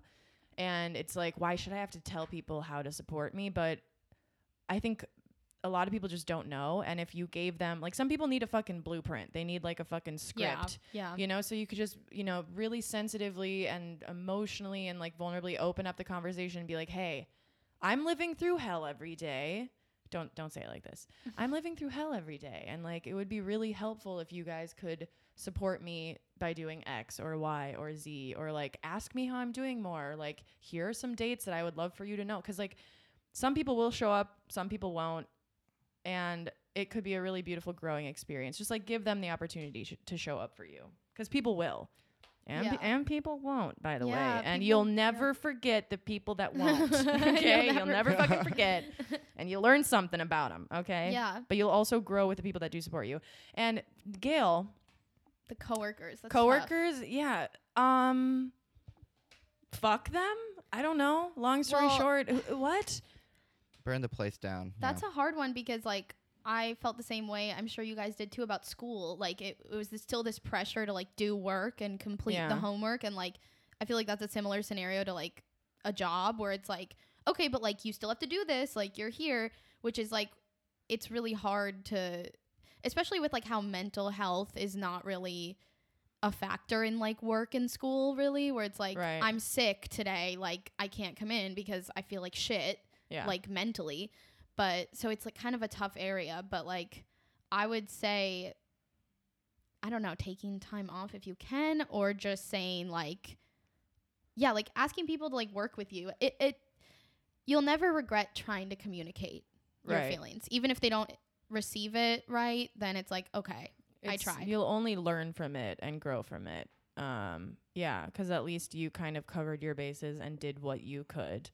and it's like why should I have to tell people how to support me but I think a lot of people just don't know and if you gave them like some people need a fucking blueprint. They need like a fucking script Yeah. Yeah. you know? So you could just you know really sensitively and emotionally and like vulnerably open up the conversation and be like hey i'm living through hell every day. Don't don't say it like this. I'm living through hell every day and like it would be really helpful if you guys could support me by doing x or y or z or like ask me how i'm doing more. Like here are some dates that i would love for you to know. Because like some people will show up some people won't and it could be a really beautiful growing experience. Just like give them the opportunity sh- to show up for you because people will. And, pe- Yeah. and people won't, by the Yeah, way. And you'll yeah. never forget the people that won't. okay? You'll you'll never never fucking forget. And you'll learn something about them. Okay? Yeah. But you'll also grow with the people that do support you. And Gail, The coworkers. That's tough. coworkers, yeah. Um, fuck them. I don't know. Long story Well- short, wh- what? Burn the place down. That's yeah. a hard one because like I felt the same way. I'm sure you guys did too about school. Like it, it was this, still this pressure to like do work and complete the homework and like I feel like that's a similar scenario to like a job where it's like okay, but like you still have to do this. Like you're here, which is like it's really hard to especially with like how mental health is not really a factor in like work and school really where it's like Right. I'm sick today, like I can't come in because I feel like shit Yeah. like mentally. But so it's like kind of a tough area. But like I would say, I don't know, taking time off if you can, or just saying like, yeah, like asking people to like work with you. It it you'll never regret trying to communicate your Right. feelings, even if they don't receive it right. Then it's like okay, I tried. You'll only learn from it and grow from it. Um, yeah, because at least you kind of covered your bases and did what you could,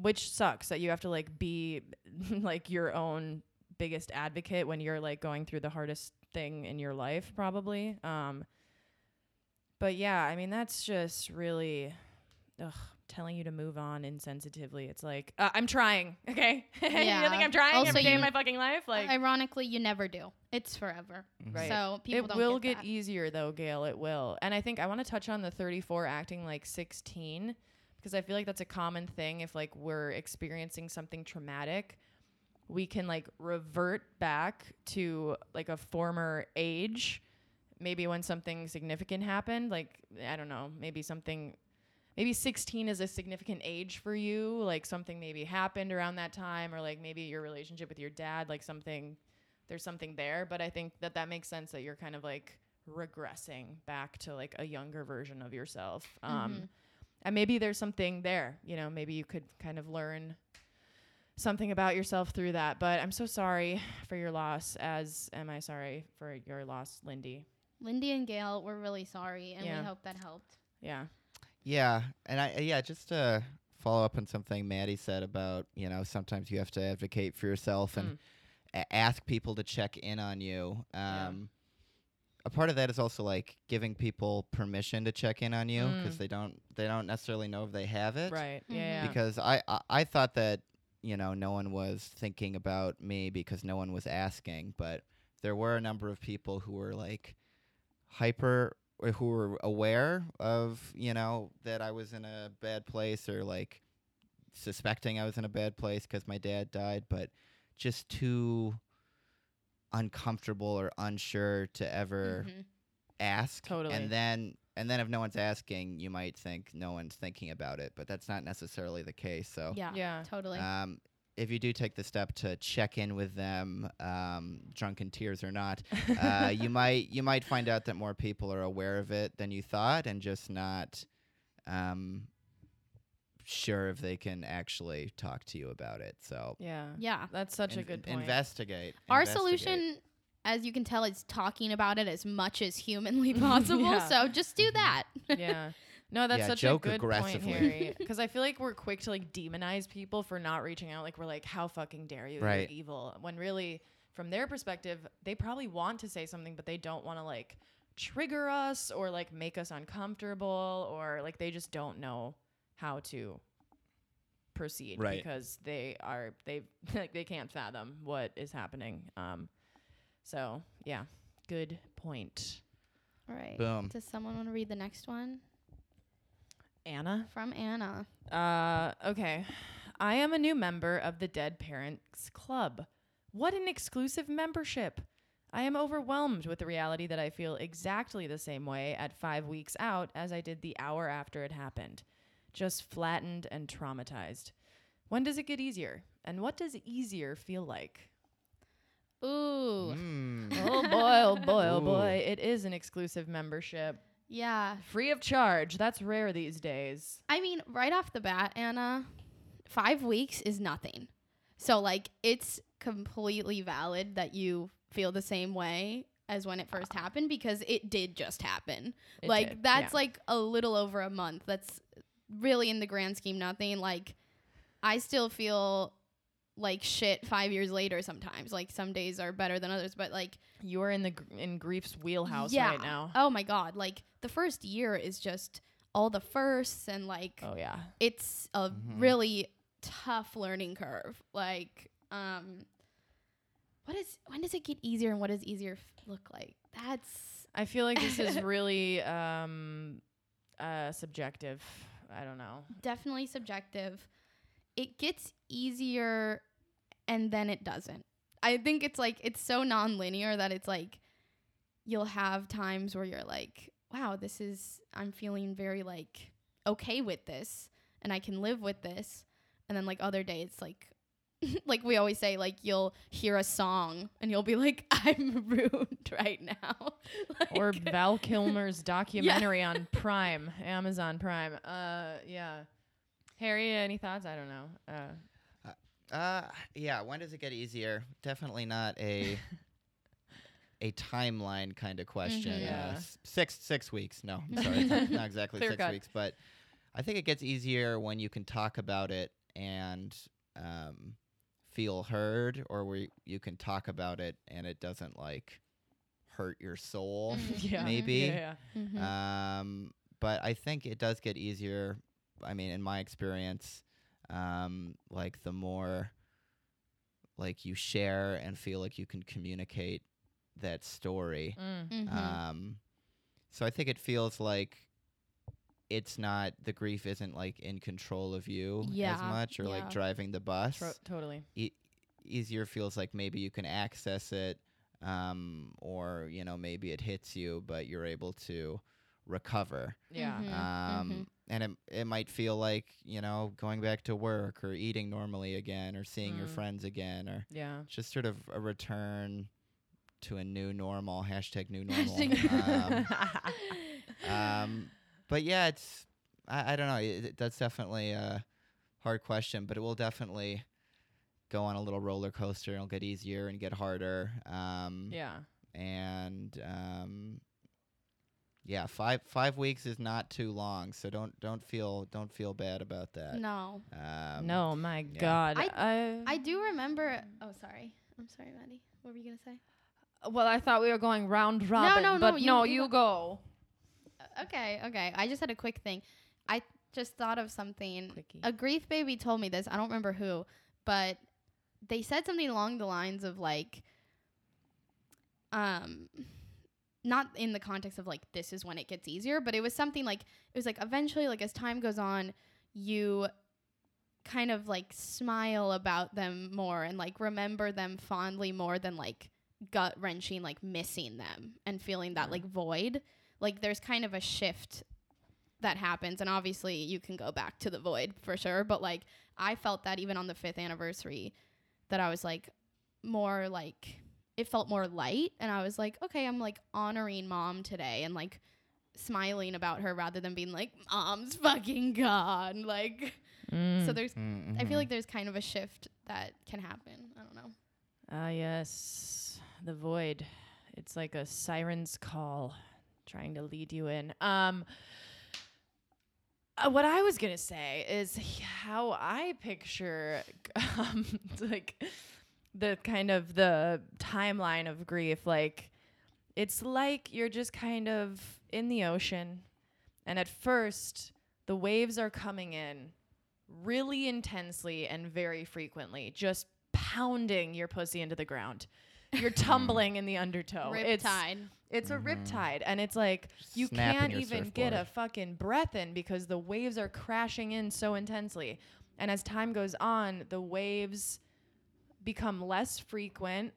which sucks that you have to like be like your own biggest advocate when you're like going through the hardest thing in your life, probably. Um, but yeah, I mean that's just really, ugh, telling you to move on insensitively. It's like uh, I'm trying, okay? you Yeah. don't think I'm trying Also, every day you- of my fucking life? Like Ironically, you never do. It's forever. Right. So people it will get, get, easier though, Gail. It will. And I think I want to touch on the 34 acting like 16 because I feel like that's a common thing if like we're experiencing something traumatic, we can like revert back to like a former age, maybe when something significant happened, like I don't know, maybe something maybe 16 is a significant age for you, like something maybe happened around that time or like maybe your relationship with your dad, like something there's something there but i think that that makes sense that you're kind of like regressing back to like a younger version of yourself um Mhm. And maybe there's something there you know maybe you could kind of learn something about yourself through that but i'm so sorry for your loss as am i sorry for your loss lindy Lindy and Gail, we're really sorry, and Yeah. we hope that helped. yeah Yeah, and I yeah, just to follow up on something Maddie said about you know sometimes you have to advocate for yourself and Mm. a- ask people to check in on you. Yeah. A part of that is also like giving people permission to check in on you because Mm. they don't they don't necessarily know if they have it. Right. Mhm. Yeah. yeah. Because I, I I thought that you know no one was thinking about me because no one was asking, but there were a number of people who were like hyper or who were aware of you know that I was in a bad place or like suspecting I was in a bad place because my dad died, but just too uncomfortable or unsure to ever Mhm. ask. Totally. And then and then if no one's asking, you might think no one's thinking about it, but that's not necessarily the case. So Yeah, Yeah. totally. um, if you do take the step to check in with them, um, drunken tears or not, uh, you might you might find out that more people are aware of it than you thought, and just not um, sure if they can actually talk to you about it. So Yeah. yeah. That's such a good point. investigate. Our investigate. solution, as you can tell, is talking about it as much as humanly possible. Yeah. So just do mm-hmm. that. yeah. No, that's Yeah, such joke a good aggressively. point, Harry. Because I feel like we're quick to like demonize people for not reaching out. Like we're like, how fucking dare you? Right. You're evil. When really, from their perspective, they probably want to say something, but they don't want to like trigger us or like make us uncomfortable or like they just don't know how to proceed Right. because they are they like they can't fathom what is happening. Um, so yeah, good point. All right. Boom. Does someone want to read the next one Anna. from Anna? Uh, okay. I am a new member of the Dead Parents Club. What an exclusive membership! I am overwhelmed with the reality that I feel exactly the same way at five weeks out as I did the hour after it happened. Just flattened and traumatized. When does it get easier? And what does easier feel like? Ooh. Mm. Oh boy, oh boy, oh boy. It is an exclusive membership. Yeah. Free of charge. That's rare these days. I mean, right off the bat, Anna, five weeks is nothing. So, like, it's completely valid that you feel the same way as when it first happened because it did just happen. It like, did, that's yeah. like a little over a month. That's really in the grand scheme nothing. Like, I still feel like shit five years later sometimes. Like, some days are better than others, but like, You are in the gr- in grief's wheelhouse yeah. right now. Oh my God. Like, the first year is just all the firsts and like, Oh yeah. it's a Mhm. really tough learning curve. Like, um, what is when does it get easier and what does easier f- look like? That's I feel like this is really um uh subjective. I don't know. definitely subjective. It gets easier and then it doesn't. I think it's like it's so non-linear that it's like you'll have times where you're like, wow, this is I'm feeling very like okay with this and I can live with this. And then like other days like like we always say like you'll hear a song and you'll be like I'm ruined right now. Or Val Kilmer's documentary on Prime, Amazon Prime. Uh yeah. Harry, any thoughts? I don't know. Uh Uh, yeah. When does it get easier? Definitely not a a timeline kind of question. Mhm. Uh, Yeah. s- six six weeks. No, I'm sorry, not, not exactly Clear six cut. weeks, but I think it gets easier when you can talk about it and um, feel heard, or where you can talk about it and it doesn't like hurt your soul. Mhm. yeah. Maybe. Yeah, yeah. Mhm. Um, but I think it does get easier. I mean, in my experience, um, like the more like you share and feel like you can communicate that story. Mm. Mhm. Um, so I think it feels like it's not the grief isn't like in control of you as much or yeah. like driving the bus. Tro- totally. E- easier feels like maybe you can access it um, or you know maybe it hits you but you're able to recover Yeah. Mhm. um, and it, it might feel like you know going back to work or eating normally again or seeing your Mm. friends again or Yeah. just sort of a return to a new normal hashtag new normal um, um, but yeah it's I, I don't know it, it- that's definitely a hard question but it will definitely go on a little roller coaster and it'll get easier and get harder um, yeah. and um, Yeah, five five weeks is not too long, so don't don't feel don't feel bad about that. No. Um, no, my yeah. God. I- I, I do remember. Oh, sorry. I'm sorry, Maddie. What were you gonna say? well, I thought we were going round robin. no, but no, you- no, you you go. Uh, Okay, okay. I just had a quick thing. I just thought of something. Quickie. A grief baby told me this. I don't remember who, but they said something along the lines of like, um, not in the context of like this is when it gets easier, but it was something like it was like eventually like as time goes on, you kind of like smile about them more and like remember them fondly more than like gut wrenching like missing them and feeling that like void like there's kind of a shift that happens and obviously you can go back to the void for sure but like i felt that even on the fifth anniversary that i was like more like it felt more light and i was like okay i'm like honoring mom today and like smiling about her rather than being like mom's fucking gone. Like so there's Mm, i feel like there's kind of a shift that can happen. I don't know. Ah, yes, the void. It's like a siren's call, trying to lead you in. Um, uh, what I was gonna say is how I picture, um, like the kind of the timeline of grief. Like, it's like you're just kind of in the ocean, and at first the waves are coming in really intensely and very frequently, just pounding your pussy into the ground. You're tumbling in the undertow. It's It's a Mhm. riptide, and it's like you Snapping can't even get a fucking breath in because the waves are crashing in so intensely. And as time goes on, the waves become less frequent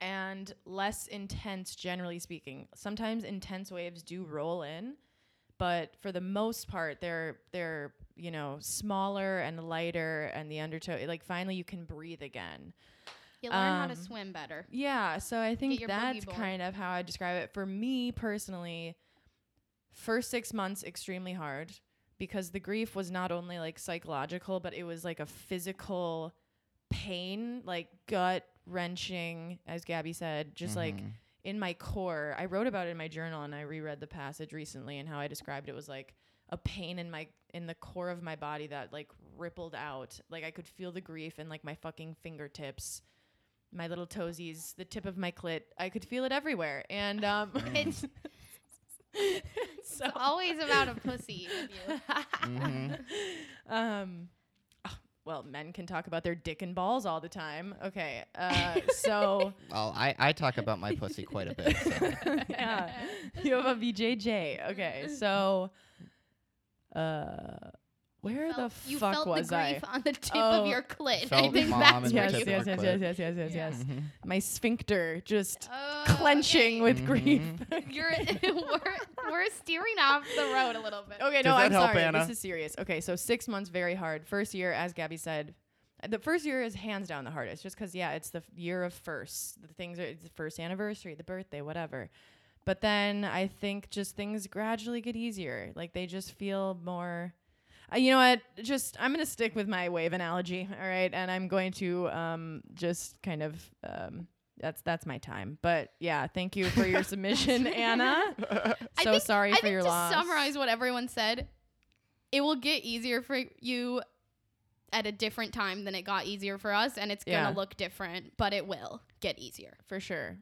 and less intense, generally speaking. Sometimes intense waves do roll in, but for the most part, they're they're you know smaller and lighter, and the undertow like finally you can breathe again. You learn how to Um, swim better. Yeah, so I think that's kind of how I describe it. For me personally, first six months extremely hard because the grief was not only like psychological, but it was like a physical pain, like gut wrenching, as Gabby said, just like Mhm. in my core. I wrote about it in my journal and I reread the passage recently and how I described it was like a pain in my in the core of my body that like rippled out. Like I could feel the grief in like my fucking fingertips, my little toesies, the tip of my clit. I could feel it everywhere. And um It's- so It's always about a pussy with you. Mhm. um ah, well, men can talk about their dick and balls all the time. Okay. Uh so Well, I, I talk about my pussy quite a bit. So. yeah. You have a VJJ. Okay. So uh where the Felt- you fuck felt was the I? on the tip Oh, of your clit. I felt think mom that's and where Yes, the you tip yes, of yes, her yes, yes, yes, yes, yes. My sphincter just Oh, clenching okay. with grief. Mhm. You're we're, we're steering off the road a little bit. Okay, Does no, that I'm help, sorry. Anna? This is serious. Okay, so six months, very hard. First year, as Gabby said, uh, the first year is hands down the hardest, just because yeah, it's the f- year of firsts. The things are it's the first anniversary, the birthday, whatever. But then I think just things gradually get easier. Like they just feel more. Uh, you know what? Just I'm gonna stick with my wave analogy, all right, and I'm going to um just kind of um. That's that's my time, but yeah, thank you for your submission, Anna. I So think- sorry I for think your to loss. summarize what everyone said, it will get easier for you at a different time than it got easier for us, and it's gonna look different, but it will get easier. for sure.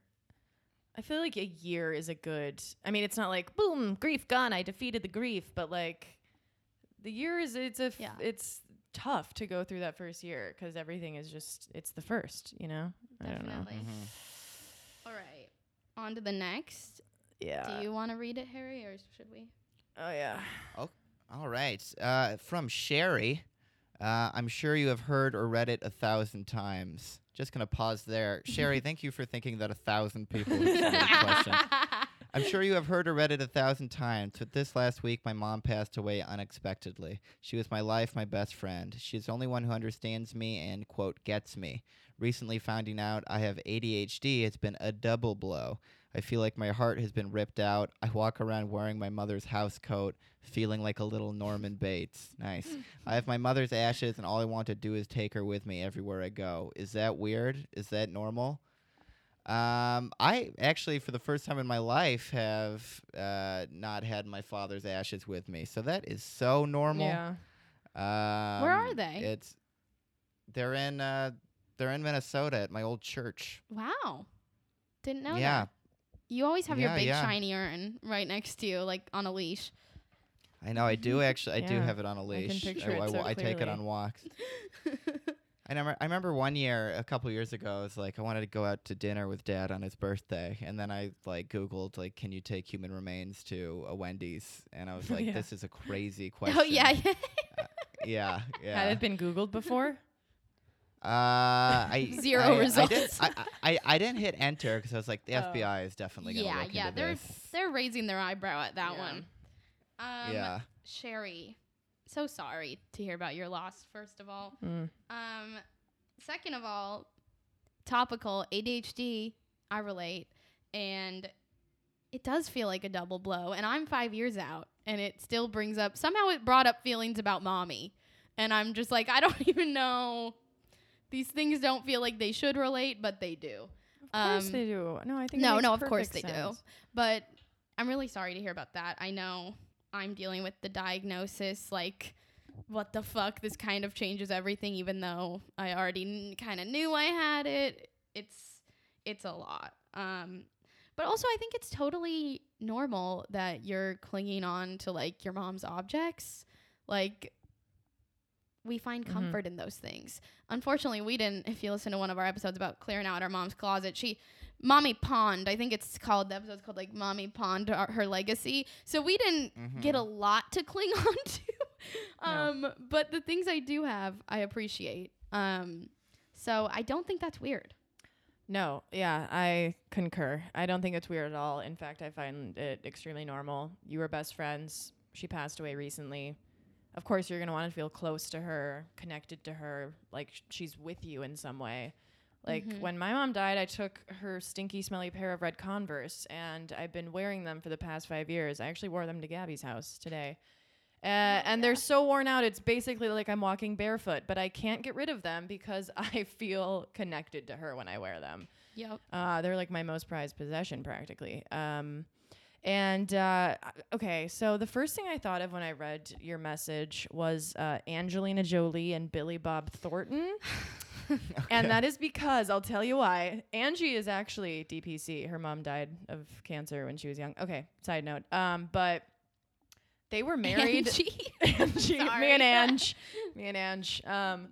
I feel like a year is a good. I mean, it's not like boom, grief gone. I defeated the grief, but like the year is it's a f- Yeah. it's tough to go through that first year because everything is just it's the first. You know, I don't know. Definitely. Mhm. All right, on to the next. Yeah. Do you want to read it, Harry, or should we? oh yeah. All right. Uh, from Sherry. Uh, I'm sure you have heard or read it a thousand times. Just going to pause there. Sherry, thank you for thinking that a thousand people would submit a question. I'm sure you have heard or read it a thousand times, but this last week my mom passed away unexpectedly. She was my life, my best friend. She's the only one who understands me and, quote, gets me. Recently finding out I have ADHD has been a double blow. I feel like my heart has been ripped out. I walk around wearing my mother's house coat, feeling like a little Norman Bates. Nice. I have my mother's ashes, and all I want to do is take her with me everywhere I go. Is that weird? Is that normal? Um, I actually, for the first time in my life, have uh, not had my father's ashes with me, so that is so normal. Yeah. Um, Where are they? It's they're in uh, they're in Minnesota at my old church. Wow. Didn't know yeah, that. You always have your big yeah. shiny urn right next to you, like on a leash. I know. I do actually. I do have it on a leash. picture it I, so I take it on walks. I remember, I remember one year, a couple years ago, I was like, I wanted to go out to dinner with dad on his birthday. And then I like Googled, like, can you take human remains to a Wendy's? And I was like, Yeah. this is a crazy question. oh yeah, yeah. Yeah. Yeah. Had it been Googled before? uh, I, Zero I, I, results. I, I, I didn't hit enter because I was like, the Oh. FBI is definitely going to yeah, look yeah. into They're this. they're raising their eyebrow at that Yeah. one. Um, yeah. Sherry, so sorry to hear about your loss. First of all, Mm. um, second of all, topical ADHD. I relate, and it does feel like a double blow. And I'm five years out, and it still brings up. Somehow, it brought up feelings about mommy, and I'm just like, I don't even know. These things don't feel like they should relate, but they do. Of course Um, they do. No, I think no, no, of course perfect they do. But I'm really sorry to hear about that. I know I'm dealing with the diagnosis. Like, what the fuck? This kind of changes everything, even though I already n- kind of knew I had it. It's it's a lot. Um, but also, I think it's totally normal that you're clinging on to like your mom's objects. Like, we find Mhm. comfort in those things. Unfortunately, we didn't. If you listen to one of our episodes about clearing out our mom's closet, she Mommy Pond. I think it's called the episode's called like Mommy Pond, her legacy. So we didn't get a lot to cling on to. No. um, but the things I do have, I appreciate. Um, so I don't think that's weird. No, yeah, I concur. I don't think it's weird at all. In fact, I find it extremely normal. You were best friends. She passed away recently. Of course, you're going to want to feel close to her, connected to her, like sh- she's with you in some way. Like Mhm. when my mom died, I took her stinky, smelly pair of red Converse, and I've been wearing them for the past five years. I actually wore them to Gabby's house today. Uh, and they're so worn out, it's basically like I'm walking barefoot, but I can't get rid of them because I feel connected to her when I wear them. Yep. Uh, they're like my most prized possession, practically. Um, and uh, okay, so the first thing I thought of when I read your message was uh, Angelina Jolie and Billy Bob Thornton. And that is because I'll tell you why. Angie is actually DPC. Her mom died of cancer when she was young. Okay, side note. Um, but they were married. Angie. Angie, me and Ange, me and Ange, um,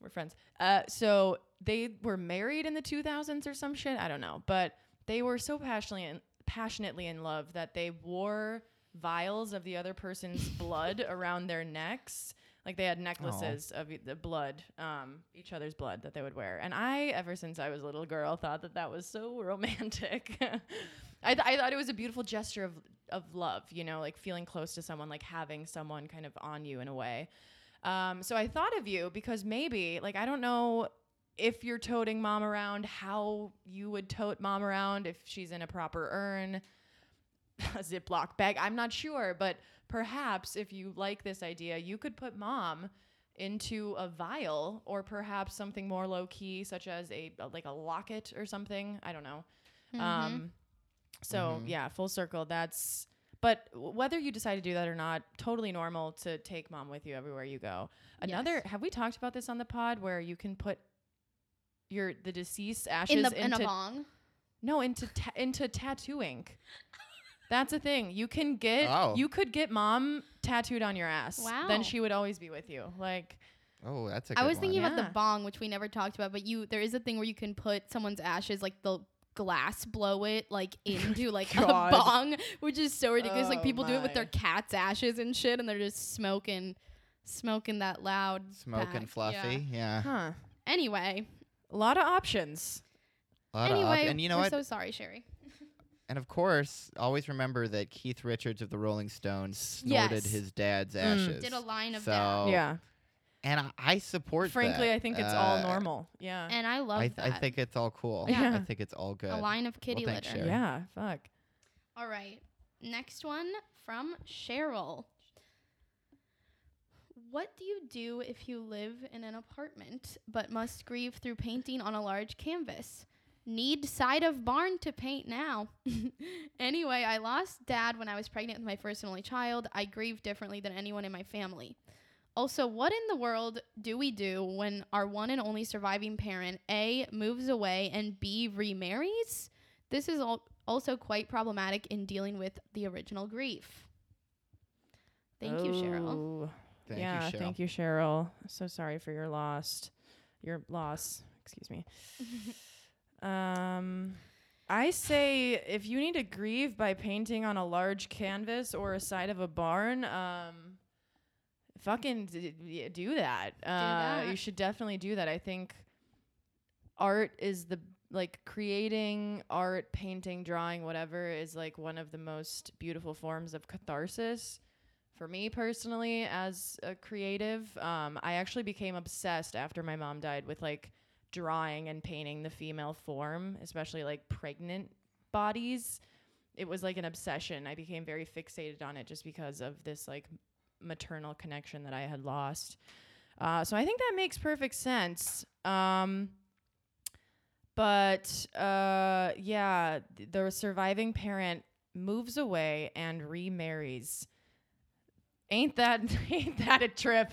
we're friends. Uh, so they were married in the 2000s or some shit. I don't know, but they were so passionately in, passionately in love that they wore vials of the other person's blood around their necks. Like they had necklaces of e- the blood, um, each other's blood that they would wear. And I, ever since I was a little girl, thought that that was so romantic. I, th- I thought it was a beautiful gesture of of love, you know, like feeling close to someone, like having someone kind of on you in a way. Um, so I thought of you because maybe, like, I don't know if you're toting mom around, how you would tote mom around if she's in a proper urn, a Ziploc bag. I'm not sure, but perhaps if you like this idea, you could put mom into a vial or perhaps something more low key, such as a like a locket or something. I don't know. Um, so Mhm. yeah, full circle. That's but whether you decide to do that or not, totally normal to take mom with you everywhere you go. Another, Yes. have we talked about this on the pod where you can put your the deceased ashes in the in a bong. no into ta- into tattoo ink. That's a thing. You can get Oh. you could get mom tattooed on your ass. Wow. Then she would always be with you. Like Oh, that's a good I was one. thinking about Yeah. the bong, which we never talked about, but you there is a thing where you can put someone's ashes, like the glass blow it like oh into like a bong, which is so ridiculous. like Oh people do it with their cat's ashes and shit, and they're just smoking, smoking that loud Smoking pack. fluffy. Yeah. Yeah. huh. Anyway, A lot of options. A lot of op- anyway, and you know we're what? so sorry, Sherry. And of course, always remember that Keith Richards of the Rolling Stones snorted Yes. his dad's Mm. ashes. Did a line of so, that, yeah. And I, I support Frankly, that. I think it's all Uh, normal. Yeah. and I love I, th- that. I think it's all cool. Yeah. I think it's all good. a line of kitty thanks, litter. Sherry. yeah. Fuck. All right. Next one from Cheryl. What do you do if you live in an apartment but must grieve through painting on a large canvas? Need side of barn to paint now. anyway, I lost dad when I was pregnant with my first and only child. I grieve differently than anyone in my family. Also, what in the world do we do when our one and only surviving parent A moves away and B remarries? This is al- also quite problematic in dealing with the original grief. Thank you, Cheryl. Oh, Thank yeah, you, Cheryl. thank you, Cheryl. So sorry for your lost, your loss. Excuse me. um, I say if you need to grieve by painting on a large canvas or a side of a barn, um, fucking d- do that. Uh, that. You should definitely do that. I think art is the like creating art, painting, drawing, whatever is like one of the most beautiful forms of catharsis for me personally as a creative um, i actually became obsessed after my mom died with like drawing and painting the female form especially like pregnant bodies it was like an obsession. I became very fixated on it just because of this like maternal connection that i had lost. Uh, so i think that makes perfect sense. Um, but uh, yeah th- the surviving parent moves away and remarries ain't that ain't that a trip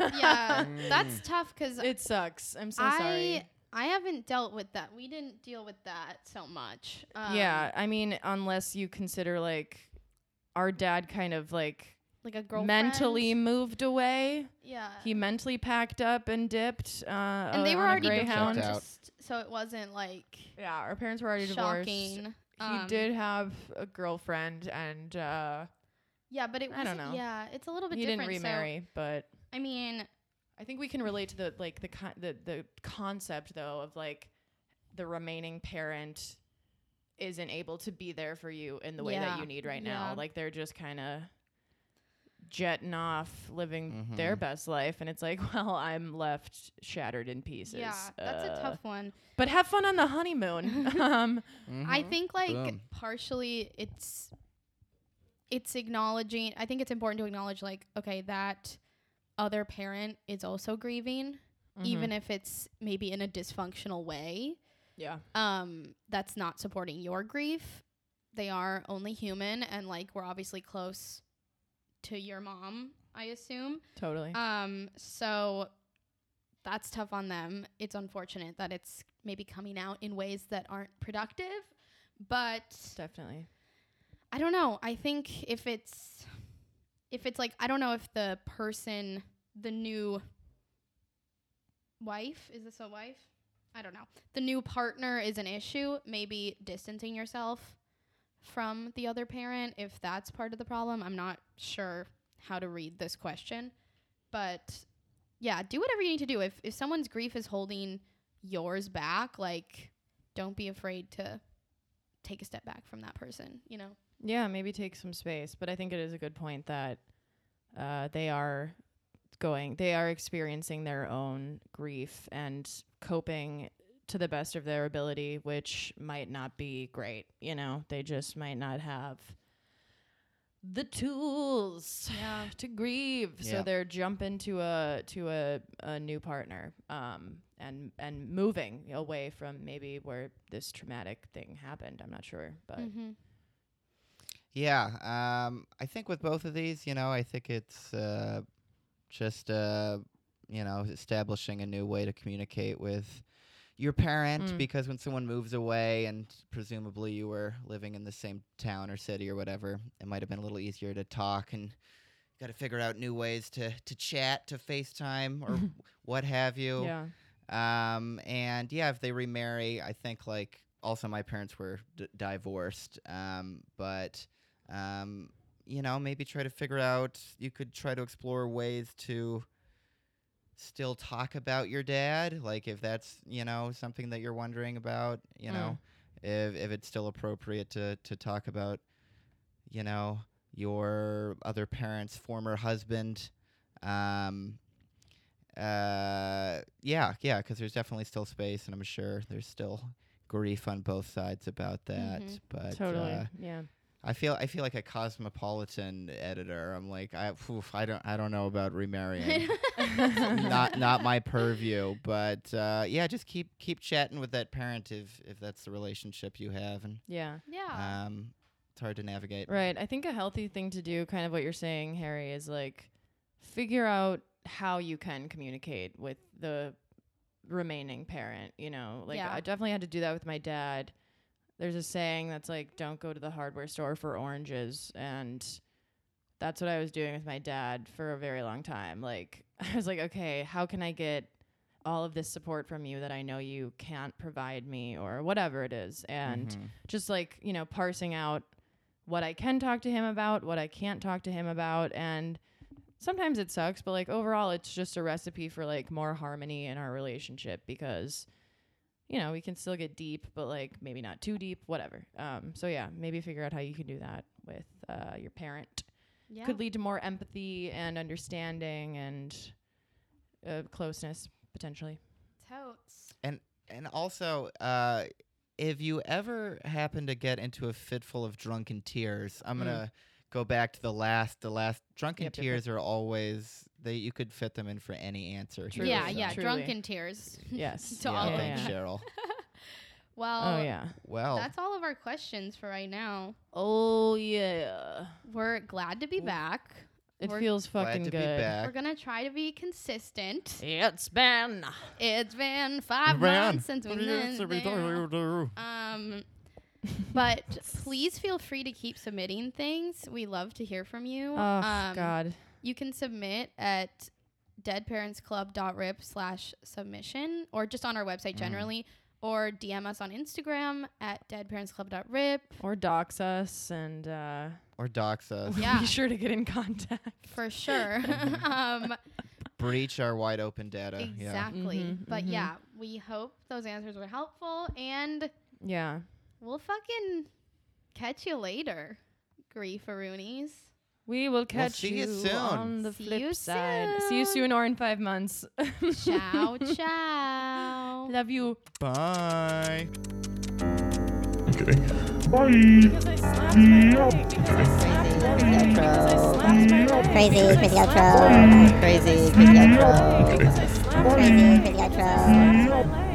yeah, that's tough because it sucks i'm so I sorry I haven't dealt with that. We didn't deal with that so much. Um, yeah i mean unless you consider like our dad kind of like like a girlfriend. mentally moved away yeah. he mentally packed up and dipped uh and they were already greyhound divorced, so it wasn't like yeah our parents were already divorced shocking. he Um, did have a girlfriend and uh Yeah, but it I don't wasn't- know. Yeah, it's a little bit he different. didn't so, remarry but I mean, I think we can relate to the like the con- the the concept though of like the remaining parent isn't able to be there for you in the way that you need right yeah. now. Like they're just kind of jetting off, living their Mhm. best life, and it's like, well, I'm left shattered in pieces. yeah, that's a Uh, tough one. But have fun on the honeymoon. um, I Mhm. think like Boom. partially it's it's acknowledging. I think it's important to acknowledge like okay that other parent is also grieving, Mm-hmm. even if it's maybe in a dysfunctional way. yeah, um that's not supporting your grief they are only human and like we're obviously close to your mom i assume totally. um so that's tough on them it's unfortunate that it's maybe coming out in ways that aren't productive but Definitely. I don't know. I think if it's if it's like i don't know if the person the new wife is this a wife? I don't know. The new partner is an issue maybe distancing yourself from the other parent if that's part of the problem. I'm not sure how to read this question but yeah do whatever you need to do. If if someone's grief is holding yours back like don't be afraid to take a step back from that person you know Yeah, maybe take some space. But I think it is a good point that uh, they are going, they are experiencing their own grief and coping to the best of their ability, which might not be great. You know, they just might not have the tools Yeah. to grieve so they're jumping to a to a, a new partner um and and moving away from maybe where this traumatic thing happened i'm not sure but mm-hmm. Yeah, um, I think with both of these, you know, I think it's uh, just uh, you know establishing a new way to communicate with your parent Mm. because when someone moves away and presumably you were living in the same town or city or whatever, it might have been a little easier to talk and got to figure out new ways to to chat, to FaceTime or what have you. yeah Um, and yeah, if they remarry, I think like also my parents were d- divorced. Um, but um, you know, maybe try to figure out. You could try to explore ways to still talk about your dad, like if that's you know something that you're wondering about. You Mm. know, if if it's still appropriate to to talk about, you know, your other parent's former husband. Um, uh, yeah, yeah, because there's definitely still space, and I'm sure there's still grief on both sides about that. Mhm. But totally uh, yeah I feel I feel like a cosmopolitan editor. I'm like I oof, I don't I don't know about remarrying. not not my purview, but uh, yeah, just keep keep chatting with that parent if if that's the relationship you have, and Yeah. yeah. um, it's hard to navigate. Right. I think a healthy thing to do, kind of what you're saying, Harry, is like figure out how you can communicate with the remaining parent. You know, like Yeah. I definitely had to do that with my dad. There's a saying that's like, don't go to the hardware store for oranges. And that's what I was doing with my dad for a very long time. Like, I was like, okay, how can I get all of this support from you that I know you can't provide me or whatever it is? And Mhm. just like you know parsing out what I can talk to him about, what I can't talk to him about, and sometimes it sucks, but like overall, it's just a recipe for like more harmony in our relationship because you know we can still get deep, but like maybe not too deep, whatever. Um, so yeah, maybe figure out how you can do that with uh, your parent. yeah. Could lead to more empathy and understanding and uh, closeness potentially. Totes. And and also, uh, if you ever happen to get into a fitful of drunken tears, I'm Mm. gonna go back to the last. The last drunken Yep, yep, yep. tears are always they. You could fit them in for any answer. here, Truly, yeah, so- yeah. truly. Drunken tears. Yes. To yeah, all of thanks. Cheryl. Well, Oh yeah. Well, that's all of our questions for right now. Oh yeah. We're glad to be back. It We're feels fucking to good. be We're gonna try to be consistent. It's been It's been five months since we've been there. Um, but please feel free to keep submitting things. We love to hear from you. Oh um, God. You can submit at deadparentsclub.rip slash submission or just on our website Mm. generally or DM us on Instagram at deadparentsclub.rip Or dox us and uh or dox us. Yeah. be sure to get in contact. for sure. um, Breach our wide open data. Yeah. exactly. Mhm, but mhm. yeah, we hope those answers were helpful and Yeah. we'll fucking catch you later, griefaroonies. We will catch see you soon. on the See flip you side. See you soon or in five months. Ciao, ciao. Love you. Bye. Because I slapped my leg. Because I slapped my leg. Because I slapped my leg. Crazy, crazy outro. Crazy, crazy outro. Because I slapped my Crazy, crazy outro. slapped my leg.